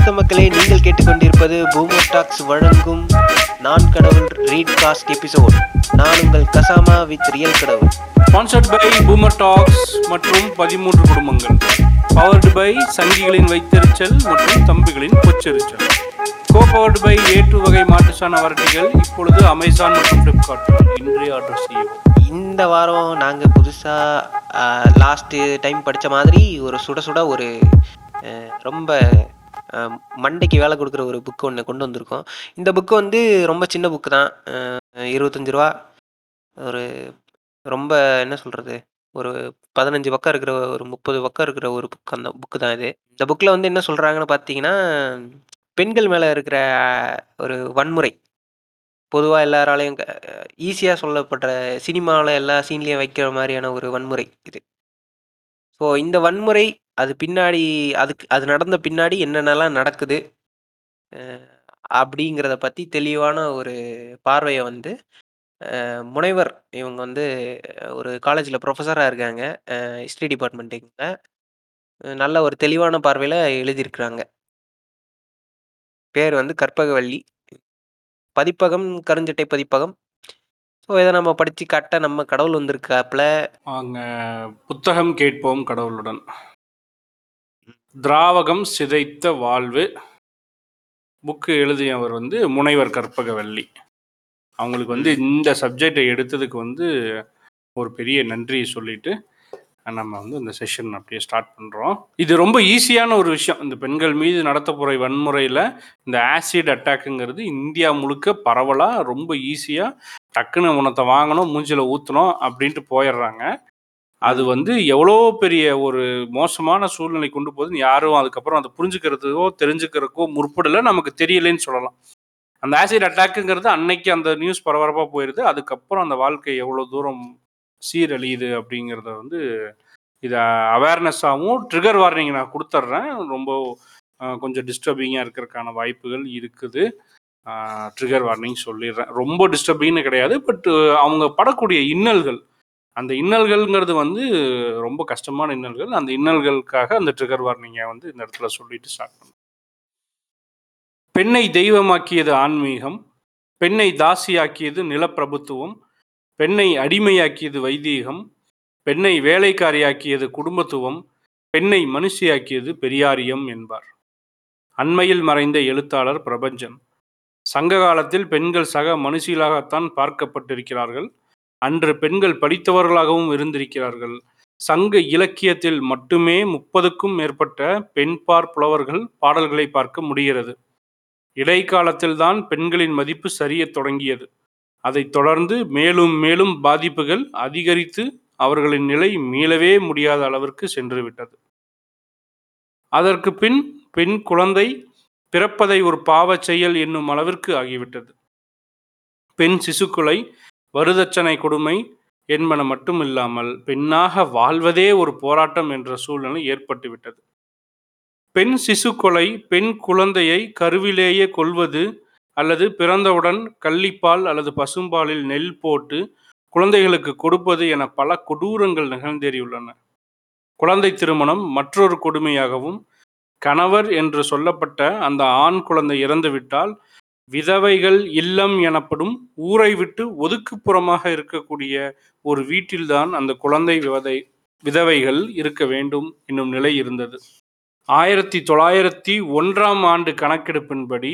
வணக்கம் மக்களே நீங்கள் கேட்டுக்கொண்டிருப்பது பூமர் டாக்ஸ் வழங்கும் நான் கடவுள் ரீட் காஸ்ட் எபிசோட். நான் உங்கள் கசாமா வித் ரியல் கடவுள். ஸ்பான்சர்ட் பை பூமர் டாக்ஸ் மற்றும் பதிமூன்று குடும்பங்கள். பவர்டு பை சங்கிகளின் வைத்தெரிச்சல் மற்றும் தம்பிகளின் பொச்செரிச்சல். கோ பவர்டு பை ஏற்று வகை மாட்டுச்சான வரட்டிகள் இப்பொழுது அமேசான் மற்றும் ஃப்ளிப்கார்ட் இன்றைய ஆர்டர் செய்யவும். இந்த வாரம் நாங்கள் புதுசாக லாஸ்ட்டு டைம் படித்த மாதிரி ஒரு சுட சுட ஒரு ரொம்ப மண்டைக்கு வேலை கொடுக்குற ஒரு புக்கு ஒன்று கொண்டு வந்திருக்கோம். இந்த புக்கு வந்து ரொம்ப சின்ன புக்கு தான். இருபத்தஞ்சி இருபத்தஞ்சு ரூபா. ஒரு ரொம்ப என்ன சொல்கிறது ஒரு பதினஞ்சு பக்கம் இருக்கிற ஒரு முப்பது பக்கம் இருக்கிற ஒரு புக் அந்த புக்கு தான் இது. இந்த புக்கில் வந்து என்ன சொல்கிறாங்கன்னு பார்த்தீங்கன்னா பெண்கள் மேலே இருக்கிற ஒரு வன்முறை. பொதுவாக எல்லாராலையும் ஈஸியாக சொல்லப்படுற சினிமாவில் எல்லா சீன்லேயும் வைக்கிற மாதிரியான ஒரு வன்முறை இது. ஸோ இந்த வன்முறை அது பின்னாடி அதுக்கு அது நடந்த பின்னாடி என்னென்னலாம் நடக்குது அஹ், அப்படிங்கிறத பற்றி தெளிவான ஒரு பார்வையை வந்து அஹ், முனைவர் இவங்க வந்து ஒரு காலேஜில் ப்ரொஃபஸராக இருக்காங்க ஹிஸ்ட்ரி டிபார்ட்மெண்ட்டுங்க நல்ல ஒரு தெளிவான பார்வையில் எழுதியிருக்கிறாங்க. பேர் வந்து கற்பகவள்ளி. பதிப்பகம் கருஞ்சட்டை பதிப்பகம் ஸோ இதை நம்ம படித்து காட்ட நம்ம கடவுள் வந்திருக்காப்புல. வாங்க புத்தகம் கேட்போம் கடவுளுடன். திராவகம் சிதைத்த வாழ்வு. புக்கு எழுதியவர் வந்து முனைவர் கற்பகவல்லி. அவங்களுக்கு வந்து இந்த சப்ஜெக்டை எடுத்ததுக்கு வந்து ஒரு பெரிய நன்றி சொல்லிட்டு நம்ம வந்து இந்த செஷன் அப்படியே ஸ்டார்ட் பண்ணுறோம் இது ரொம்ப ஈஸியான ஒரு விஷயம். இந்த பெண்கள் மீது நடத்தப்போகிற வன்முறையில் இந்த ஆசிட் அட்டாக்குங்கிறது இந்தியா முழுக்க பரவலாக ரொம்ப ஈஸியாக டக்குன்னு உனத்தை வாங்கணும் மூஞ்சில ஊற்றணும் அப்படின்ட்டு போயிடுறாங்க. அது வந்து எவ்வளோ பெரிய ஒரு மோசமான சூழ்நிலை கொண்டு போகுதுன்னு யாரும் அதுக்கப்புறம் அதை புரிஞ்சுக்கிறதுக்கோ தெரிஞ்சுக்கிறதுக்கோ முற்படலை நமக்கு தெரியலைன்னு சொல்லலாம். அந்த ஆசிட் அட்டாக்குங்கிறது அன்னைக்கு அந்த நியூஸ் பரபரப்பாக போயிடுது அதுக்கப்புறம் அந்த வாழ்க்கை எவ்வளோ தூரம் சீரழியுது அப்படிங்கிறத வந்து இதை அவேர்னஸாகவும் ட்ரிகர் வார்னிங் நான் கொடுத்துட்றேன். ரொம்ப கொஞ்சம் டிஸ்டர்பிங்காக இருக்கிறதுக்கான வாய்ப்புகள் இருக்குது. ட்ரிகர் வார்னிங் சொல்லிடுறேன். ரொம்ப டிஸ்டர்பிங்னு கிடையாது பட் அவங்க படக்கூடிய இன்னல்கள் அந்த இன்னல்கள்ங்கிறது வந்து ரொம்ப கஷ்டமான இன்னல்கள். அந்த இன்னல்களுக்காக அந்த ட்ரிகர் வார்னிங்கை வந்து இந்த இடத்துல சொல்லிட்டு ஸ்டார்ட் பண்ணுறேன் பெண்ணை தெய்வமாக்கியது ஆன்மீகம் பெண்ணை தாசியாக்கியது நிலப்பிரபுத்துவம் பெண்ணை அடிமையாக்கியது வைதீகம் பெண்ணை வேலைக்காரியாக்கியது குடும்பத்துவம் பெண்ணை மனுஷியாக்கியது பெரியாரியம் என்பார். அண்மையில் மறைந்த எழுத்தாளர் பிரபஞ்சன். சங்க காலத்தில் பெண்கள் சக மனுஷிகளாகத்தான் பார்க்கப்பட்டிருக்கிறார்கள். அன்று பெண்கள் படித்தவர்களாகவும் இருந்திருக்கிறார்கள். சங்க இலக்கியத்தில் மட்டுமே முப்பதுக்கும் மேற்பட்ட பெண்பார் புலவர்கள் பாடல்களை பார்க்க முடிகிறது. இடைக்காலத்தில்தான் பெண்களின் மதிப்பு சரியத் தொடங்கியது. அதைத் தொடர்ந்து மேலும் மேலும் பாதிப்புகள் அதிகரித்து அவர்களின் நிலை மீளவே முடியாத அளவிற்கு சென்றுவிட்டது. அதற்கு பின் பெண் குழந்தை பிறப்பதை ஒரு பாவச் செயல் என்னும் அளவிற்கு ஆகிவிட்டது. பெண் சிசுக்குலை வருதட்சணை கொடுமை என்பன மட்டுமில்லாமல் பெண்ணாக வாழ்வதே ஒரு போராட்டம் என்ற சூழ்நிலை ஏற்பட்டுவிட்டது. பெண் சிசுக்கொலை பெண் குழந்தையை கருவிலேயே கொள்வது அல்லது பிறந்தவுடன் கள்ளிப்பால் அல்லது பசும்பாலில் நெல் போட்டு குழந்தைகளுக்கு கொடுப்பது என பல கொடூரங்கள் நிகழ்ந்தேறியுள்ளன. குழந்தை திருமணம் மற்றொரு கொடுமையாகவும் கணவர் என்று சொல்லப்பட்ட அந்த ஆண் குழந்தை இறந்துவிட்டால் விதவைகள் இல்லம் எனப்படும் ஊரை விட்டு ஒதுக்குப்புறமாக இருக்கக்கூடிய ஒரு வீட்டில்தான் அந்த குழந்தை விவதை விதவைகள் இருக்க வேண்டும் என்னும் நிலை இருந்தது. ஆயிரத்தி தொள்ளாயிரத்தி ஒன்றாம் ஆண்டு கணக்கெடுப்பின்படி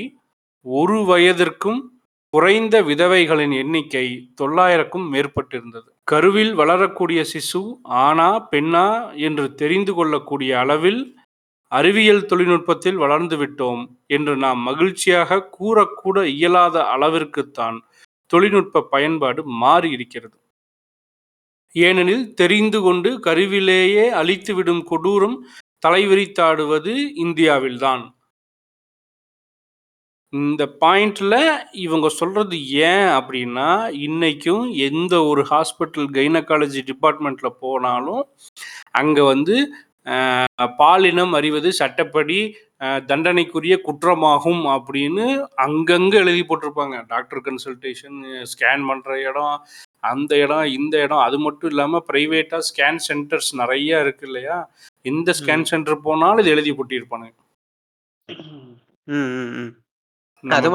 ஒரு வயதிற்கும் குறைந்த விதவைகளின் எண்ணிக்கை தொள்ளாயிரக்கும் மேற்பட்டிருந்தது. கருவில் வளரக்கூடிய சிசு ஆனா பெண்ணா என்று தெரிந்து கொள்ளக்கூடிய அளவில் அறிவியல் தொழில்நுட்பத்தில் வளர்ந்து விட்டோம் என்று நாம் மகிழ்ச்சியாக கூறக்கூட இயலாத அளவிற்குத்தான் தொழில்நுட்ப பயன்பாடு மாறி இருக்கிறது ஏனெனில் தெரிந்து கொண்டு கருவிலேயே அழித்துவிடும் கொடூரம் தலைவிரித்தாடுவது இந்தியாவில்தான். இந்த பாயிண்ட்ல இவங்க சொல்றது ஏன் அப்படின்னா இன்னைக்கும் எந்த ஒரு ஹாஸ்பிட்டல் கைனகாலஜி டிபார்ட்மெண்ட்ல போனாலும் அங்க வந்து பாலினம் அறிவது சட்டப்படி தண்டனைக்குரிய குற்றமாகும் அப்படின்னு அங்கங்க எழுதி போட்டிருப்பாங்க. டாக்டர் கன்சல்டேஷன் ஸ்கேன் பண்ற இடம் அந்த இடம் இந்த இடம். அது மட்டும் இல்லாம பிரைவேட்டா ஸ்கேன் சென்டர்ஸ் நிறைய இருக்கு இல்லையா? எந்த ஸ்கேன் சென்டர் போனாலும் இது எழுதி போட்டிருப்பானுங்க.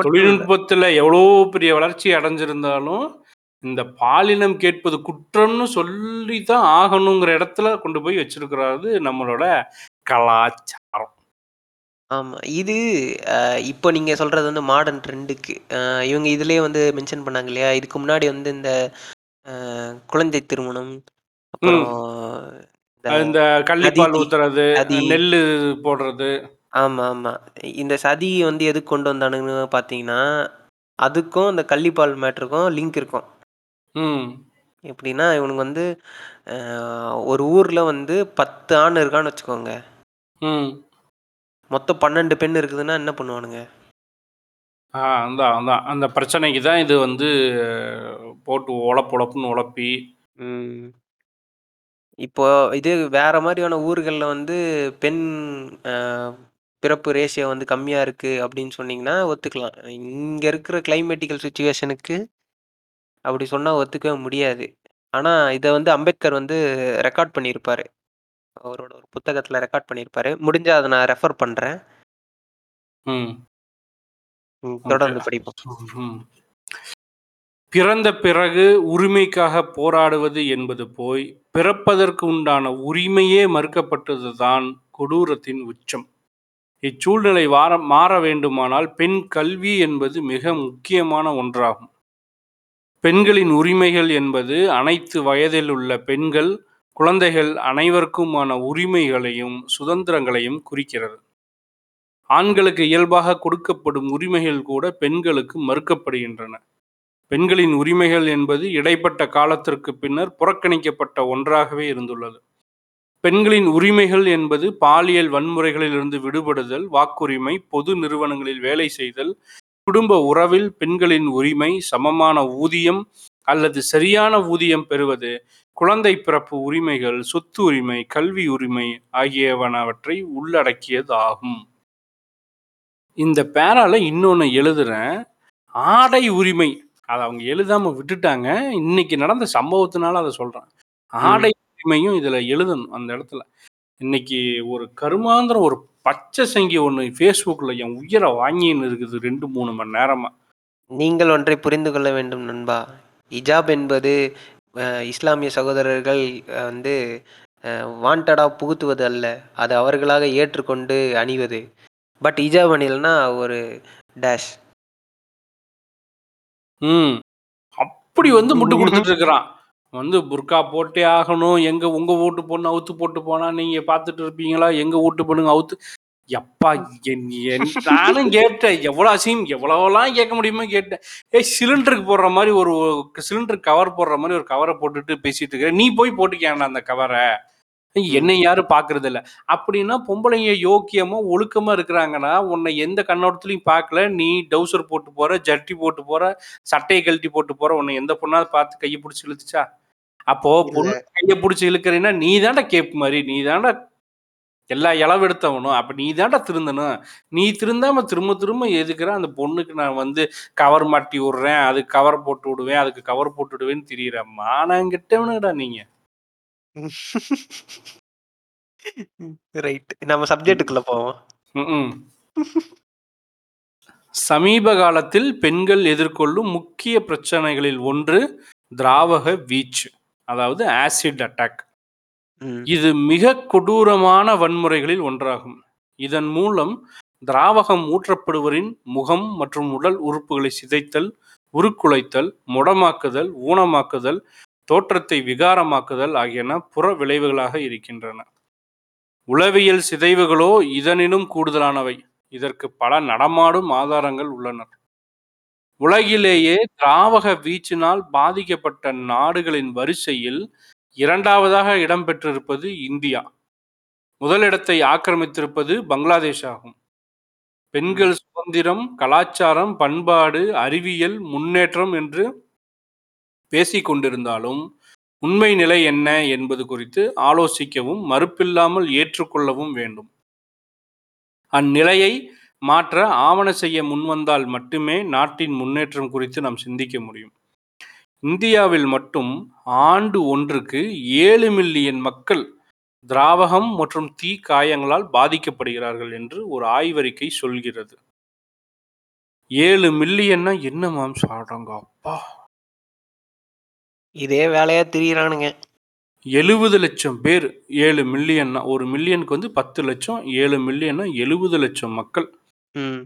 தொழில்நுட்பத்துல எவ்வளோ பெரிய வளர்ச்சி அடைஞ்சிருந்தாலும், இந்த பாலினம் கேட்பது குற்றம்னு சொல்லி தான் ஆகணுங்கிற இடத்துல கொண்டு போய் வச்சிருக்கிறது நம்மளோட கலாச்சாரம். ஆமா. இது இப்போ நீங்க சொல்றது வந்து மாடர்ன் ட்ரெண்டுக்கு. இவங்க இதுலயே வந்து மென்ஷன் பண்ணாங்க இல்லையா? இதுக்கு முன்னாடி வந்து இந்த குழந்தை திருமணம், அப்புறம் இந்த கள்ளிப்பால் ஊத்துறது, நெல்லு போடுறது. ஆமா, ஆமா. இந்த சதி வந்து எதுக்கு கொண்டு வந்தானுங்கன்னு பார்த்தீங்கன்னா, அதுக்கும் இந்த கள்ளிப்பால் மேட்டருக்கும் லிங்க் இருக்கும். ம். எப்படின்னா, இவனுங்க வந்து அ ஒரு ஊர்ல வந்து 10 ஆண் இருக்கான்னு வச்சுக்கோங்க. ம். மொத்தம் 12 பெண் இருக்குதுன்னா என்ன பண்ணுவானுங்க? ஆ அதான், அதான். அந்த பிரச்சனைக்கு தான் இது வந்து போட்டு ஒழப்பு ஒழப்புன்னு ஒழப்பி ம். இப்போ இது வேற மாரியான ஊர்கள்ல வந்து பெண் அ பிறப்பு ரேஷியோ வந்து கம்மியா இருக்கு அப்படின்னு சொன்னீங்கன்னா ஒத்துக்கலாம். இங்க இருக்கிற கிளைமேட்டிக்கல் சிச்சுவேஷனுக்கு அப்படி சொன்னா ஒத்துக்கவே முடியாது. ஆனா, இத வந்து அம்பேத்கர் வந்து ரெக்கார்ட் பண்ணியிருப்பாரு. அவரோட ஒரு புத்தகத்துல ரெக்கார்ட் பண்ணியிருப்பாரு. முடிஞ்சா அத நான் ரெஃபர் பண்றேன். ம். தொடர்ந்து படிப்போம். ம். பிறந்த பிறகு உரிமைக்காக போராடுவது என்பது போய், பிறப்பதற்கு உண்டான உரிமையே மறுக்கப்பட்டது தான் கொடூரத்தின் உச்சம். இச்சூழ்நிலை வார மாற வேண்டுமானால் பெண் கல்வி என்பது மிக முக்கியமான ஒன்றாகும். பெண்களின் உரிமைகள் என்பது அனைத்து வயதில் உள்ள பெண்கள், குழந்தைகள் அனைவருக்குமான உரிமைகளையும், சுதந்திரங்களையும் குறிக்கிறது. ஆண்களுக்கு இயல்பாக கொடுக்கப்படும் உரிமைகள் கூட பெண்களுக்கு மறுக்கப்படுகின்றன. பெண்களின் உரிமைகள் என்பது இடைப்பட்ட காலத்திற்கு பின்னர் புறக்கணிக்கப்பட்ட ஒன்றாகவே இருந்துள்ளது. பெண்களின் உரிமைகள் என்பது பாலியல் வன்முறைகளிலிருந்து விடுபடுதல், வாக்குரிமை, பொது நிறுவனங்களில் வேலை செய்தல், குடும்ப உறவில் பெண்களின் உரிமை, சமமான ஊதியம் அல்லது சரியான ஊதியம் பெறுவது, குழந்தை பிறப்பு உரிமைகள், சொத்து உரிமை, கல்வி உரிமை ஆகியவனவற்றை உள்ளடக்கியதாகும். இந்த பேரால இன்னொன்னு எழுதுறேன். ஆடை உரிமை. அத அவங்க எழுதாம விட்டுட்டாங்க. இன்னைக்கு நடந்த சம்பவத்தினால அத சொல்றேன். ம். ஆடை உரிமையும் இதுல எழுதணும் அந்த இடத்துல. இன்னைக்கு ஒரு கருமாந்திரம் ஒரு பச்சை சங்கி ஒண்ணு Facebookல என் உயிர வாங்கின்னு இருக்குது 2, 3 மணி நேரமா. நீங்கள் ஒன்றை புரிந்து கொள்ள வேண்டும் நண்பா. ஹிஜாப் என்பது இஸ்லாமிய சகோதரர்கள் வந்து அ வாண்டடா புகுத்துவது அல்ல. அது அவர்களாக ஏற்றுக்கொண்டு அணிவது. பட் ஹிஜாப் அணியலன்னா ஒரு டேஷ். ம். அப்படி வந்து முட்டு குடுத்துட்டு இருக்கிறான். வந்து புர்கா போட்டே ஆகணும். எங்க உங்க ஓட்டு பொண்ணு அவுத்து போட்டு போனா நீங்க பார்த்துட்டு இருப்பீங்களா? எங்க ஓட்டு பொண்ணுங்க அவுத்து எப்பா என் நானும் கேட்டேன். எவ்வளோ அசிங்கம் எவ்வளோலாம் கேட்க முடியுமோ கேட்டேன். ஏய் சிலிண்டருக்கு போடுற மாதிரி ஒரு சிலிண்டர் கவர் போடுற மாதிரி ஒரு கவரை போட்டுட்டு பேசிட்டு இருக்கிற. நீ போய் போட்டுக்கேன்டா அந்த கவரை என்னை யாரும் பார்க்கறதில்ல. அப்படின்னா பொம்பளைங்க யோக்கியமா, ஒழுக்கமா இருக்கிறாங்கன்னா, உன்னை எந்த கண்ணோட்டத்திலயும் பார்க்கல. நீ டவுசர் போட்டு போற, ஜட்டி போட்டு போற, சட்டையை கழட்டி போட்டு போற. உன்னை எந்த பொண்ணாவது பார்த்து கையை பிடிச்சி இழுத்துச்சா? அப்போ. பொண்ணு கைய புடிச்சு இழுக்கிறீன்னா, நீ தான்டா கேப் மாரி. நீ தான்டா எல்லா இளவெடுத்தவனும். அப்ப நீ தான்டா திருந்தணும். நீ திருந்தாம திரும்ப திரும்ப எதுக்குற அந்த பொண்ணுக்கு நான் வந்து கவர் மாட்டி விடுறேன். அதுக்கு கவர் போட்டு விடுவேன். அதுக்கு கவர் போட்டு விடுவேன்னு திரியிற மானங்கெட்டவனுங்கடா நீங்க. ரைட். நம்ம சப்ஜெக்ட்டுக்குள்ள போவோம். சமீப காலத்தில் பெண்கள் எதிர்கொள்ளும் முக்கிய பிரச்சனைகளில் ஒன்று திராவக வீச்சு. அதாவது ஆசிட் அட்டாக். இது மிக கொடூரமான வன்முறைகளில் ஒன்றாகும். இதன் மூலம் திராவகம் ஊற்றப்படுவரின் முகம் மற்றும் உடல் உறுப்புகளை சிதைத்தல், உருக்குலைத்தல், முடமாக்குதல், ஊனமாக்குதல், தோற்றத்தை விகாரமாக்குதல் ஆகியன புற விளைவுகளாக இருக்கின்றன. உளவியல் சிதைவுகளோ இதனினும் கூடுதலானவை. இதற்கு பல நடமாடும் ஆதாரங்கள் உள்ளன. உலகிலேயே திராவக வீச்சினால் பாதிக்கப்பட்ட நாடுகளின் வரிசையில் இரண்டாவதாக இடம் பெற்றிருப்பது இந்தியா. முதலிடத்தை ஆக்கிரமித்திருப்பது பங்களாதேஷ் ஆகும். பெண்கள் சுதந்திரம், கலாச்சாரம், பண்பாடு, அறிவியல் முன்னேற்றம் என்று பேசிக்கொண்டிருந்தாலும் உண்மை நிலை என்ன என்பது குறித்து ஆலோசிக்கவும், மறுப்பில்லாமல் ஏற்றுக்கொள்ளவும் வேண்டும். அந்நிலையை மாற்ற ஆவன செய்ய முன்வந்தால் மட்டுமே நாட்டின் முன்னேற்றம் குறித்து நாம் சிந்திக்க முடியும். இந்தியாவில் மட்டும் ஆண்டு ஒன்றுக்கு 7 மில்லியன் மக்கள் திராவகம் மற்றும் தீ காயங்களால் பாதிக்கப்படுகிறார்கள் என்று ஒரு ஆய்வறிக்கை சொல்கிறது. ஏழு மில்லியன்னா என்ன மேம் சொல்றாங்க அப்பா? இதே வேலையா திரியிறானுங்க. எழுபது லட்சம் பேர் ஏழு மில்லியன்னா ஒரு மில்லியனுக்கு வந்து பத்து லட்சம் ஏழு மில்லியன்னா எழுபது லட்சம் மக்கள். ம்.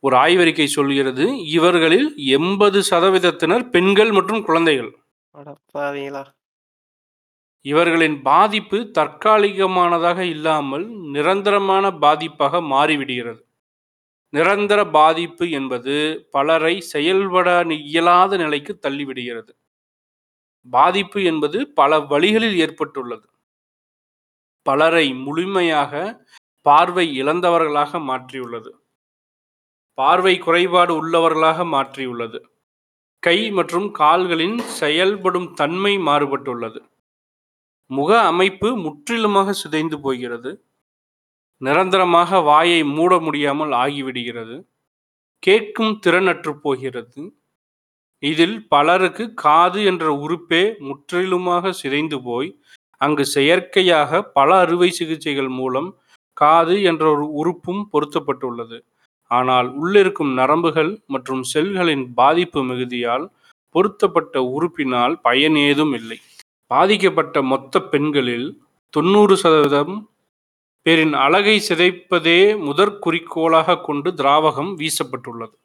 ஒரு ஆய்வறிக்கை சொல்கிறது இவர்களில் எண்பது சதவீதத்தினர் பெண்கள் மற்றும் குழந்தைகள். அடப்பாவீங்களா இவர்களின் பாதிப்பு தற்காலிகமானதாக இல்லாமல் நிரந்தரமான பாதிப்பாக மாறிவிடுகிறது. நிரந்தர பாதிப்பு என்பது பலரை செயல்பட இயலாத நிலைக்கு தள்ளிவிடுகிறது. பாதிப்பு என்பது பல வழிகளில் ஏற்பட்டுள்ளது. பலரை முழுமையாக பார்வை இழந்தவர்களாக மாற்றியுள்ளது. பார்வை குறைபாடு உள்ளவர்களாக மாற்றியுள்ளது. கை மற்றும் கால்களின் செயல்படும் தன்மை மாறுபட்டுள்ளது. முக அமைப்பு முற்றிலுமாக சிதைந்து போகிறது. நிரந்தரமாக வாயை மூட முடியாமல் ஆகிவிடுகிறது. கேட்கும் திறனற்று போகிறது. இதில் பலருக்கு காது என்ற உறுப்பே முற்றிலுமாக சிதைந்து போய் அங்கு செயற்கையாக பல அறுவை சிகிச்சைகள் மூலம் காது என்ற ஒரு உறுப்பும் பொருத்தப்பட்டுள்ளது. ஆனால் உள்ளிருக்கும் நரம்புகள் மற்றும் செல்களின் பாதிப்பு மிகுதியால் பொருத்தப்பட்ட உறுப்பினால் பயன் ஏதும் இல்லை. பாதிக்கப்பட்ட மொத்த பெண்களில் தொண்ணூறு சதவீதம் பேரின் அழகை சிதைப்பதே முதற் குறிக்கோளாக கொண்டு திராவகம் வீசப்பட்டுள்ளது.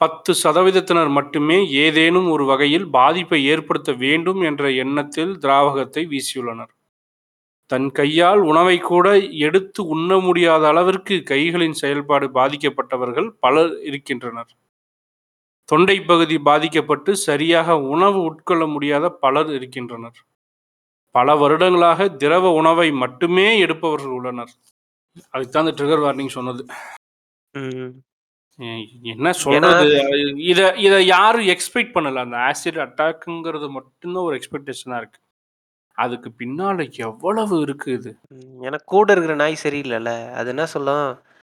பத்து சதவீதத்தினர் மட்டுமே ஏதேனும் ஒரு வகையில் பாதிப்பை ஏற்படுத்த வேண்டும் என்ற எண்ணத்தில் திராவகத்தை வீசியுள்ளனர். தன் கையால் உணவை கூட எடுத்து உண்ண முடியாத அளவிற்கு கைகளின் செயல்பாடு பாதிக்கப்பட்டவர்கள் பலர் இருக்கின்றனர். தொண்டை பகுதி பாதிக்கப்பட்டு சரியாக உணவு உட்கொள்ள முடியாத பலர் இருக்கின்றனர். பல வருடங்களாக திரவ உணவை மட்டுமே எடுப்பவர்கள் உள்ளனர். அதுதான் அந்த ட்ரிகர் வார்னிங் சொன்னது. என்ன சொல்றது? இத இத யாரும் எக்ஸ்பெக்ட் பண்ணல. அந்த ஆசிட் அட்டாக்குங்கிறது மட்டும்தான் ஒரு எக்ஸ்பெக்டேஷனா இருக்கு. அதுக்கு பின்னால எவ்வளவு இருக்கு இது? ம், எனக்கு கூட இருக்கிற நாய் சரியில்லைல்ல அது என்ன சொல்லும்?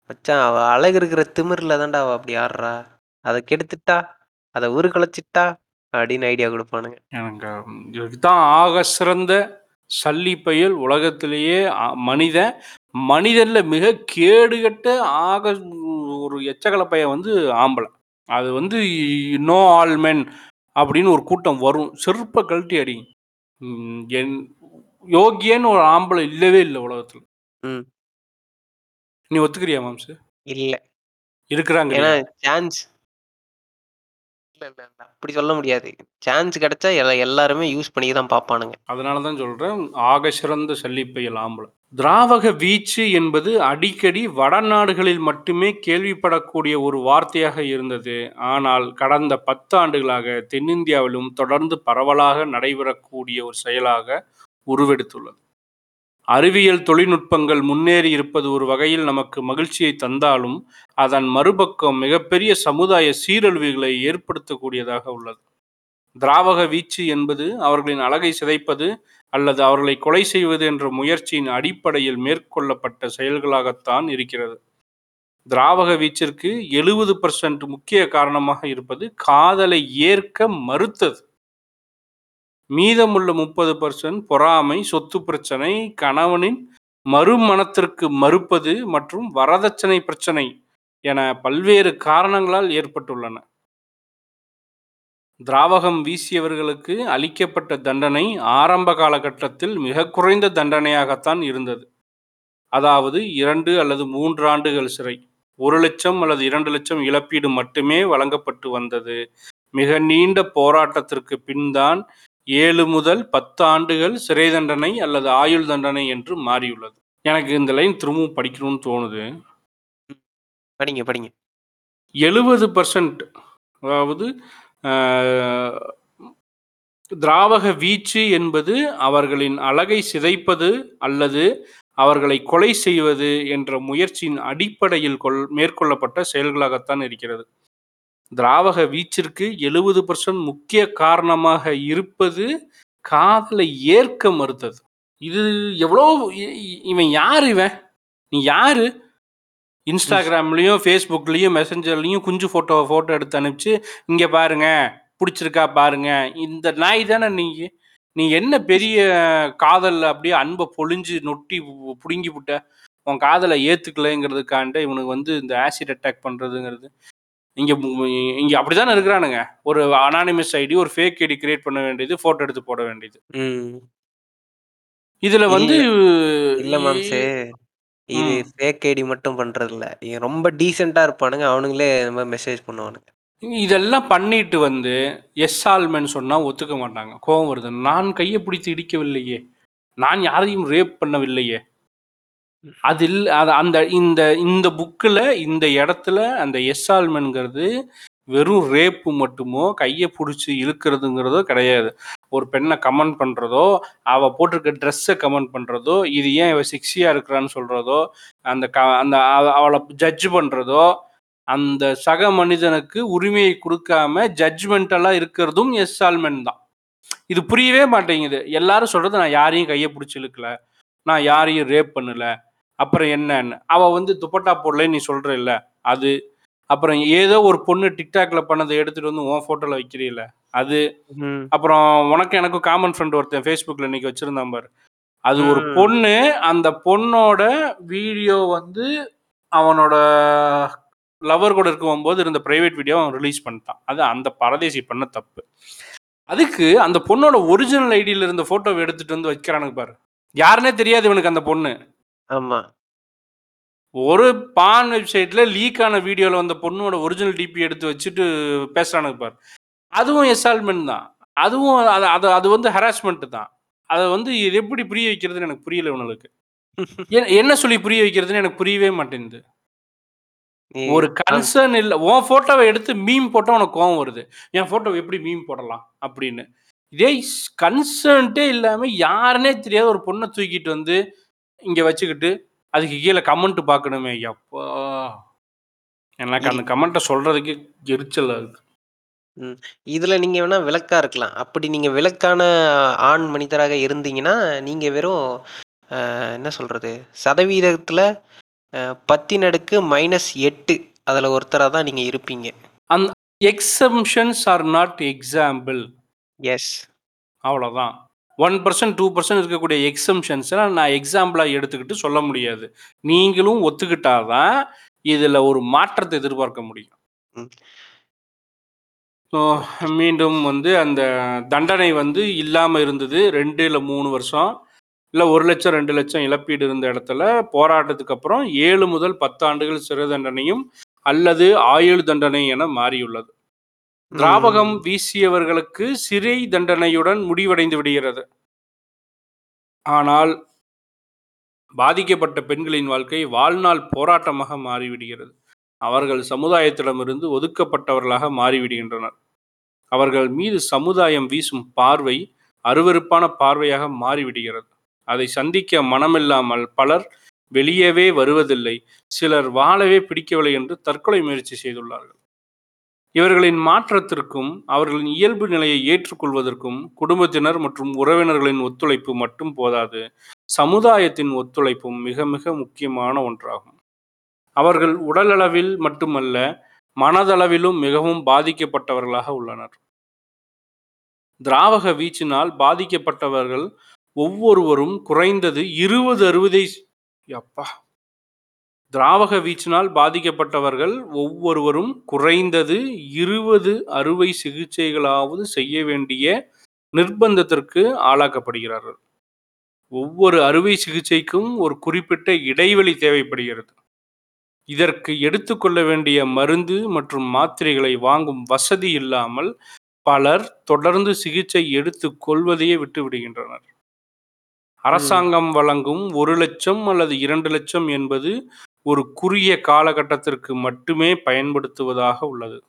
மச்சான் அவ அழகு இருக்கிற திமிரில் தான்டா அவ அப்படி ஆடுறா. அதை கெடுத்துட்டா? அதை ஊரு களைச்சிட்டா அப்படின்னு ஐடியா கொடுப்பானுங்க. எனக்கு இதுதான் ஆக சிறந்த சல்லி பயல் உலகத்திலேயே மனிதன். மனிதன்ல மிக கேடுகட்ட ஆக ஒரு எச்சக்கல பையன் வந்து ஆம்பளை. அது வந்து நோ ஆல் மென் அப்படின்னு ஒரு கூட்டம் வரும். செருப்ப கழட்டி அடி ம், என் யோகியன்னு ஒரு ஆம்பளை இல்லவே இல்லை உலகத்துல ம் நீ ஒத்துக்கிறியா மாம்சு இல்லை இருக்கிறாங்க ஏன்னா சான்ஸ் இல்லை இல்லை இல்லை அப்படி சொல்ல முடியாது சான்ஸ் கிடைச்சா எல்லா எல்லாருமே யூஸ் பண்ணி தான் பார்ப்பானுங்க அதனால தான் சொல்கிறேன் ஆக சிறந்த சல்லிப்பையல் ஆம்பளை திராவக வீச்சு என்பது அடிக்கடி வடநாடுகளில் மட்டுமே கேள்விப்படக்கூடிய ஒரு வார்த்தையாக இருந்தது. ஆனால் கடந்த பத்து ஆண்டுகளாக தென்னிந்தியாவிலும் தொடர்ந்து பரவலாக நடைபெறக்கூடிய ஒரு செயலாக உருவெடுத்துள்ளது. அறிவியல் தொழில்நுட்பங்கள் முன்னேறி இருப்பது ஒரு வகையில் நமக்கு மகிழ்ச்சியை தந்தாலும் அதன் மறுபக்கம் மிகப்பெரிய சமுதாய சீரழிவுகளை ஏற்படுத்தக்கூடியதாக உள்ளது. திராவக வீச்சு என்பது அவர்களின் அழகை சிதைப்பது அல்லது அவர்களை கொலை செய்வது என்ற முயற்சியின் அடிப்படையில் மேற்கொள்ளப்பட்ட செயல்களாகத்தான் இருக்கிறது. திராவக வீச்சிற்கு எழுபது பர்சன்ட் முக்கிய காரணமாக இருப்பது காதலை ஏற்க மறுத்தது. மீதமுள்ள முப்பது பர்சன்ட் பொறாமை சொத்து பிரச்சனை கணவனின் மறுமணத்திற்கு மறுப்பது மற்றும் வரதட்சணை பிரச்சனை என பல்வேறு காரணங்களால் ஏற்பட்டுள்ளன. திராவகம் வீசியவர்களுக்கு அளிக்கப்பட்ட தண்டனை ஆரம்ப காலகட்டத்தில் மிக குறைந்த தண்டனையாகத்தான் இருந்தது. அதாவது இரண்டு அல்லது மூன்று ஆண்டுகள் சிறை. ஒரு லட்சம் அல்லது இரண்டு லட்சம் இழப்பீடு மட்டுமே வழங்கப்பட்டு வந்தது. மிக நீண்ட போராட்டத்திற்கு பின்தான் ஏழு முதல் பத்து ஆண்டுகள் சிறை தண்டனை அல்லது ஆயுள் தண்டனை என்று மாறியுள்ளது. எனக்கு இந்த லைன் திரும்பவும் படிக்கணும்னு தோணுது. படிங்க படிங்க. எழுபது பர்சன்ட் அதாவது திராவக வீச்சு என்பது அவர்களின் அழகை சிதைப்பது அல்லது அவர்களை கொலை செய்வது என்ற முயற்சியின் அடிப்படையில் கொள் மேற்கொள்ளப்பட்ட செயல்களாகத்தான் இருக்கிறது. திராவக வீச்சிற்கு எழுபது பர்சன்ட் முக்கிய காரணமாக இருப்பது காதலை ஏற்க மறுத்தது. இது எவ்வளோ இவன் யார் இவன்? நீ யாரு? இன்ஸ்டாகிராம்லேயும் ஃபேஸ்புக்லேயும் மெசஞ்சர்லேயும் குஞ்சு ஃபோட்டோ ஃபோட்டோ எடுத்து அனுப்பிச்சு இங்கே பாருங்க பிடிச்சிருக்கா பாருங்க. இந்த நாய் தானே நீ நீ என்ன பெரிய காதல்ல அப்படியே அன்பை பொழிஞ்சு நொட்டி பு- புடுங்கி விட்ட உன் காதலை ஏத்துக்கலைங்கிறதுக்காண்ட இவனுக்கு வந்து இந்த ஆசிட் அட்டாக் பண்றதுங்கிறது. இங்க மு- இங்க அப்படிதானே இருக்கிறானுங்க. ஒரு அனானிமஸ் ஐடி ஒரு ஃபேக் ஐடி கிரியேட் பண்ண வேண்டியது போட்டோ எடுத்து போட வேண்டியது. ம். இதுல வந்து இல்ல மாம்சே இது ம். ஃபேக் ஐடி மட்டும் பண்றது இல்ல இவன் ரொம்ப டீசெண்டா இருப்பானுங்க. அவனுங்களே இந்த மாதிரி மெசேஜ் பண்ணுவானுங்க. இதெல்லாம் பண்ணிட்டு வந்து எஸ் ஆல்மென் சொன்னா ஒத்துக்க மாட்டாங்க. கோபம் வருது. நான் கையை பிடித்து இடிக்கவில்லையே. நான் யாரையும் ரேப் பண்ணவில்லையே. அது இல்ல அது அந்த இந்த இந்த புக்கில் இந்த இடத்துல அந்த எஸ் ஆல்மென்ங்கிறது வெறும் ரேப்பு மட்டுமோ கையை பிடிச்சி இழுக்கிறதுங்கிறதோ கிடையாது. ஒரு பெண்ணை கமெண்ட் பண்ணுறதோ அவள் போட்டிருக்க ட்ரெஸ்ஸை கமெண்ட் பண்ணுறதோ இது ஏன் இவள் செக்ஸியாக இருக்கிறான்னு சொல்கிறதோ அந்த க அந்த அவளை ஜட்ஜ் பண்ணுறதோ அந்த சக மனிதனுக்கு உரிமையை கொடுக்காம ஜட்ஜ்மெண்டலாக இருக்கிறதும் எஸ் தான். இது புரியவே மாட்டேங்குது. எல்லாரும் சொல்கிறது நான் யாரையும் கையை பிடிச்சி இழுக்கல. நான் யாரையும் ரேப் பண்ணல. அப்புறம் என்னன்னு? அவள் வந்து துப்பட்டா போடல நீ சொல்கிற இல்லை. அது அப்புறம் ஏதோ ஒரு பொண்ணு டிக்டாக்ல பண்ணதை எடுத்துட்டு வந்து உன் ஃபோட்டோவில் வைக்கிறீல்ல அது. அப்புறம் உனக்கு எனக்கும் காமன் ஃப்ரெண்ட் ஒருத்தன் ஃபேஸ்புக்கில் இன்னைக்கு வச்சிருந்தான் பாரு. அது ஒரு. பொண்ணு அந்த பொண்ணோட வீடியோ வந்து அவனோட லவர் கூட இருக்கும் போது இருந்த பிரைவேட் வீடியோ அவன் ரிலீஸ் பண்ணிட்டான். அது அந்த பரதேசி பண்ண தப்பு. அதுக்கு அந்த பொண்ணோட ஒரிஜினல் ஐடியில இருந்த போட்டோவை எடுத்துட்டு வந்து வைக்கிறானுங்க பாரு. யாருன்னே தெரியாது இவனுக்கு அந்த பொண்ணு. ஆமா. ஒரு பான் வெப்சைட்ல லீக் ஆன வீடியோல வந்த பொண்ணோட ஒரிஜினல் டிபி எடுத்து வச்சுட்டு பேசுறானுங்க பாரு. அதுவும் எசால்மெண்ட் தான். அதுவும் அது அது அது வந்து ஹராஸ்மெண்ட் தான். அதை வந்து இது எப்படி புரிய வைக்கிறதுன்னு எனக்கு புரியல இவனுக்கு என்ன- சொல்லி புரிய வைக்கிறதுன்னு எனக்கு புரியவே மாட்டேங்குது. ஒரு கன்சர்ன் இல்ல. உன் போட்டோவை எடுத்து மீம் போட்டா உனக்கு கோவம் வருது. என் போட்டோவை எப்படி மீம் போடலாம் அப்படின்னு. இதே கன்சர்ன்ட்டே இல்லாம யாருன்னே தெரியாத ஒரு பொண்ணை தூக்கிட்டு வந்து இங்க வச்சுக்கிட்டு அதுக்கு கீழே கமெண்ட் பார்க்கணுமே. எப்பா. எனக்கு அந்த கமெண்ட்டை சொல்றதுக்கு எரிச்சல் ஆகுது இதுல நீங்க வேணா விளக்கா இருக்கலாம். அப்படி நீங்க விளக்கான ஆண் மனிதராக இருந்தீங்கன்னா நீங்க வெறும் என்ன சொல்றது? சதவீதத்துல அஹ், பத்தின் அடுக்கு மைனஸ் எட்டு அதுல ஒருத்தரா தான் நீங்க இருப்பீங்க. Exemptions are not example S அவ்வளோதான் ஒன் பர்சன்ட் டூ பர்சன்ட் இருக்கக்கூடிய எக்ஸம்ஷன்ஸை நான் எக்ஸாம்பிளாக எடுத்துக்கிட்டு சொல்ல முடியாது. நீங்களும் ஒத்துக்கிட்டாதான் இதில் ஒரு மாற்றத்தை எதிர்பார்க்க முடியும். ம். ஸோ மீண்டும் வந்து அந்த தண்டனை வந்து இல்லாமல் இருந்தது ரெண்டு இல்லை மூணு வருஷம். இல்லை ஒரு லட்சம் ரெண்டு லட்சம் இழப்பீடு இருந்த இடத்துல போராட்டத்துக்கு அப்புறம் ஏழு முதல் பத்து ஆண்டுகள் சிறை தண்டனையும் அல்லது ஆயுள் தண்டனை என மாறியுள்ளது. திராவகம் வீசியவர்களுக்கு சிறை தண்டனையுடன் முடிவடைந்து விடுகிறது. ஆனால் பாதிக்கப்பட்ட பெண்களின் வாழ்க்கை வாழ்நாள் போராட்டமாக மாறிவிடுகிறது. அவர்கள் சமுதாயத்திடமிருந்து ஒதுக்கப்பட்டவர்களாக மாறிவிடுகின்றனர். அவர்கள் மீது சமுதாயம் வீசும் பார்வை அருவருப்பான பார்வையாக மாறிவிடுகிறது. அதை சந்திக்க மனமில்லாமல் பலர் வெளியவே வருவதில்லை. சிலர் வாழவே பிடிக்கவில்லை என்று தற்கொலை முயற்சி செய்துள்ளார்கள். இவர்களின் மாற்றத்திற்கும் அவர்களின் இயல்பு நிலையை ஏற்றுக்கொள்வதற்கும் குடும்பத்தினர் மற்றும் உறவினர்களின் ஒத்துழைப்பு மட்டும் போதாது. சமுதாயத்தின் ஒத்துழைப்பும் மிக மிக முக்கியமான ஒன்றாகும். அவர்கள் உடலளவில் மட்டுமல்ல மனதளவிலும் மிகவும் பாதிக்கப்பட்டவர்களாக உள்ளனர். திராவக வீச்சினால் பாதிக்கப்பட்டவர்கள் ஒவ்வொருவரும் குறைந்தது இருபது அறுபதை அப்பா திராவக வீச்சினால் பாதிக்கப்பட்டவர்கள் ஒவ்வொருவரும் குறைந்தது இருபது அறுவை சிகிச்சைகளாவது செய்ய வேண்டிய நிர்பந்தத்திற்கு ஆளாக்கப்படுகிறார்கள். ஒவ்வொரு அறுவை சிகிச்சைக்கும் ஒரு குறிப்பிட்ட இடைவெளி தேவைப்படுகிறது. இதற்கு எடுத்துக்கொள்ள வேண்டிய மருந்து மற்றும் மாத்திரைகளை வாங்கும் வசதி இல்லாமல் பலர் தொடர்ந்து சிகிச்சை எடுத்துக் கொள்வதையே விட்டு விடுகின்றனர். அரசாங்கம் வழங்கும் ஒரு லட்சம் அல்லது இரண்டு லட்சம் என்பது ஒரு குறுகிய காலகட்டத்திற்கு மட்டுமே பயன்படுத்துவதாக உள்ளது.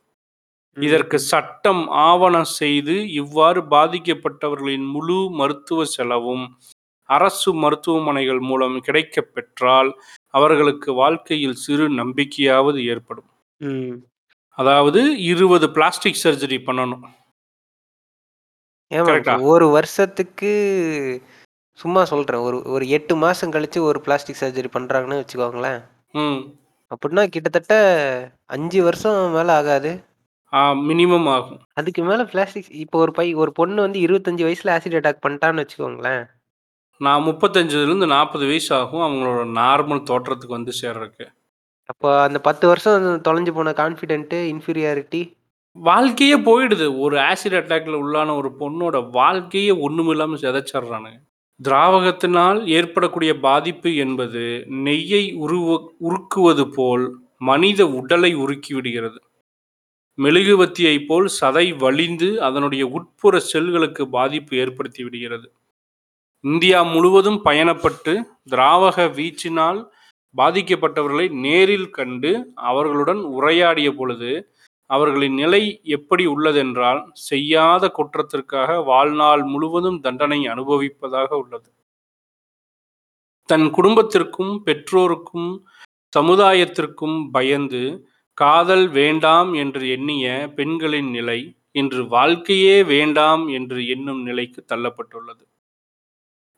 இதற்கு சட்டம் ஆவணம் செய்து இவ்வாறு பாதிக்கப்பட்டவர்களின் முழு மருத்துவ செலவும் அரசு மருத்துவமனைகள் மூலம் கிடைக்கப் பெற்றால் அவர்களுக்கு வாழ்க்கையில் சிறு நம்பிக்கையாவது ஏற்படும். ம். அதாவது இருபது பிளாஸ்டிக் சர்ஜரி பண்ணணும்? ஒரு வருஷத்துக்கு சும்மா சொல்றேன். ஒரு ஒரு எட்டு மாசம் கழிச்சு ஒரு பிளாஸ்டிக் சர்ஜரி பண்றாங்கன்னு வச்சுக்கோங்களேன். ம். அப்படின்னா கிட்டத்தட்ட அஞ்சு வருஷம் மேல ஆகாது. மினிமம் ஆகும். அதுக்கு மேல பிளாஸ்டிக் இப்போ ஒரு பை ஒரு பொண்ணு வந்து 25 வயசுல ஆசிட் அட்டாக் பண்ணிட்டான்னு வச்சுக்கோங்களேன். நான் 35லேருந்து 40 வயசு ஆகும் அவங்களோட நார்மல் தோற்றத்துக்கு வந்து சேர்றதுக்கு. அப்போ அந்த 10 வருஷம் தொலைஞ்சு போன கான்ஃபிடென்ட், இன்ஃபீரியாரிட்டி வாழ்க்கையே போயிடுது. ஒரு ஆசிட் அட்டாக்ல உள்ளான ஒரு பொண்ணோட வாழ்க்கையே ஒண்ணுமில்லாம சிதைச்சர்றானுங்க. திராவகத்தினால் ஏற்படக்கூடிய பாதிப்பு என்பது நெய்யை உருவ உருக்குவது போல் மனித உடலை உருக்கி விடுகிறது. மெழுகுவர்த்தியைப் போல் சதை வழிந்து அதனுடைய உட்புற செல்களுக்கு பாதிப்பு ஏற்படுத்தி விடுகிறது. இந்தியா முழுவதும் பயணப்பட்டு திராவக வீச்சினால் பாதிக்கப்பட்டவர்களை நேரில் கண்டு அவர்களுடன் உரையாடிய பொழுது அவர்களின் நிலை எப்படி உள்ளதென்றால் செய்யாத குற்றத்திற்காக வாழ்நாள் முழுவதும் தண்டனை அனுபவிப்பதாக உள்ளது. தன் குடும்பத்திற்கும், பெற்றோருக்கும், சமுதாயத்திற்கும் பயந்து காதல் வேண்டாம் என்று எண்ணிய பெண்களின் நிலை இன்று வாழ்க்கையே வேண்டாம் என்று எண்ணும் நிலைக்கு தள்ளப்பட்டுள்ளது.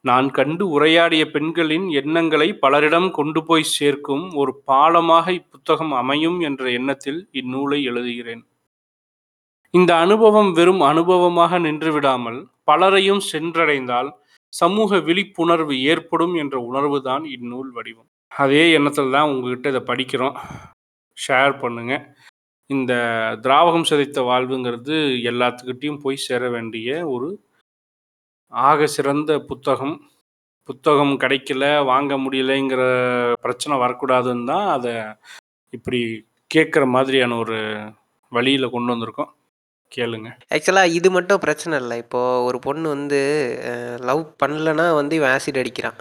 நான் கண்டு உரையாடிய பெண்களின் எண்ணங்களை பலரிடம் கொண்டு போய் சேர்க்கும் ஒரு பாலமாக இப்புத்தகம் அமையும் என்ற எண்ணத்தில் இந்நூலை எழுதுகிறேன். இந்த அனுபவம் வெறும் அனுபவமாக நின்றுவிடாமல் பலரையும் சென்றடைந்தால் சமூக விழிப்புணர்வு ஏற்படும் என்ற உணர்வு தான் இந்நூல் வடிவம். அதே எண்ணத்தில் தான் உங்ககிட்ட இதை படிக்கிறோம். ஷேர் பண்ணுங்க. இந்த திராவகம் சிதைத்த வாழ்வுங்கிறது எல்லாத்துக்கிட்டேயும் போய் சேர வேண்டிய ஒரு ஆக சிறந்த புத்தகம். புத்தகம் கிடைக்கல, வாங்க முடியலைங்கிற பிரச்சனை வரக்கூடாதுன்னு தான் அத இப்படி கேட்குற மாதிரியான ஒரு வழியில கொண்டு வந்திருக்கோம். கேளுங்க. ஆக்சுவலா இது மட்டும் பிரச்சனை இல்ல. இப்போ ஒரு பொண்ணு வந்து அ லவ் பண்ணலன்னா வந்து இவன் ஆசிட் அடிக்கிறான்.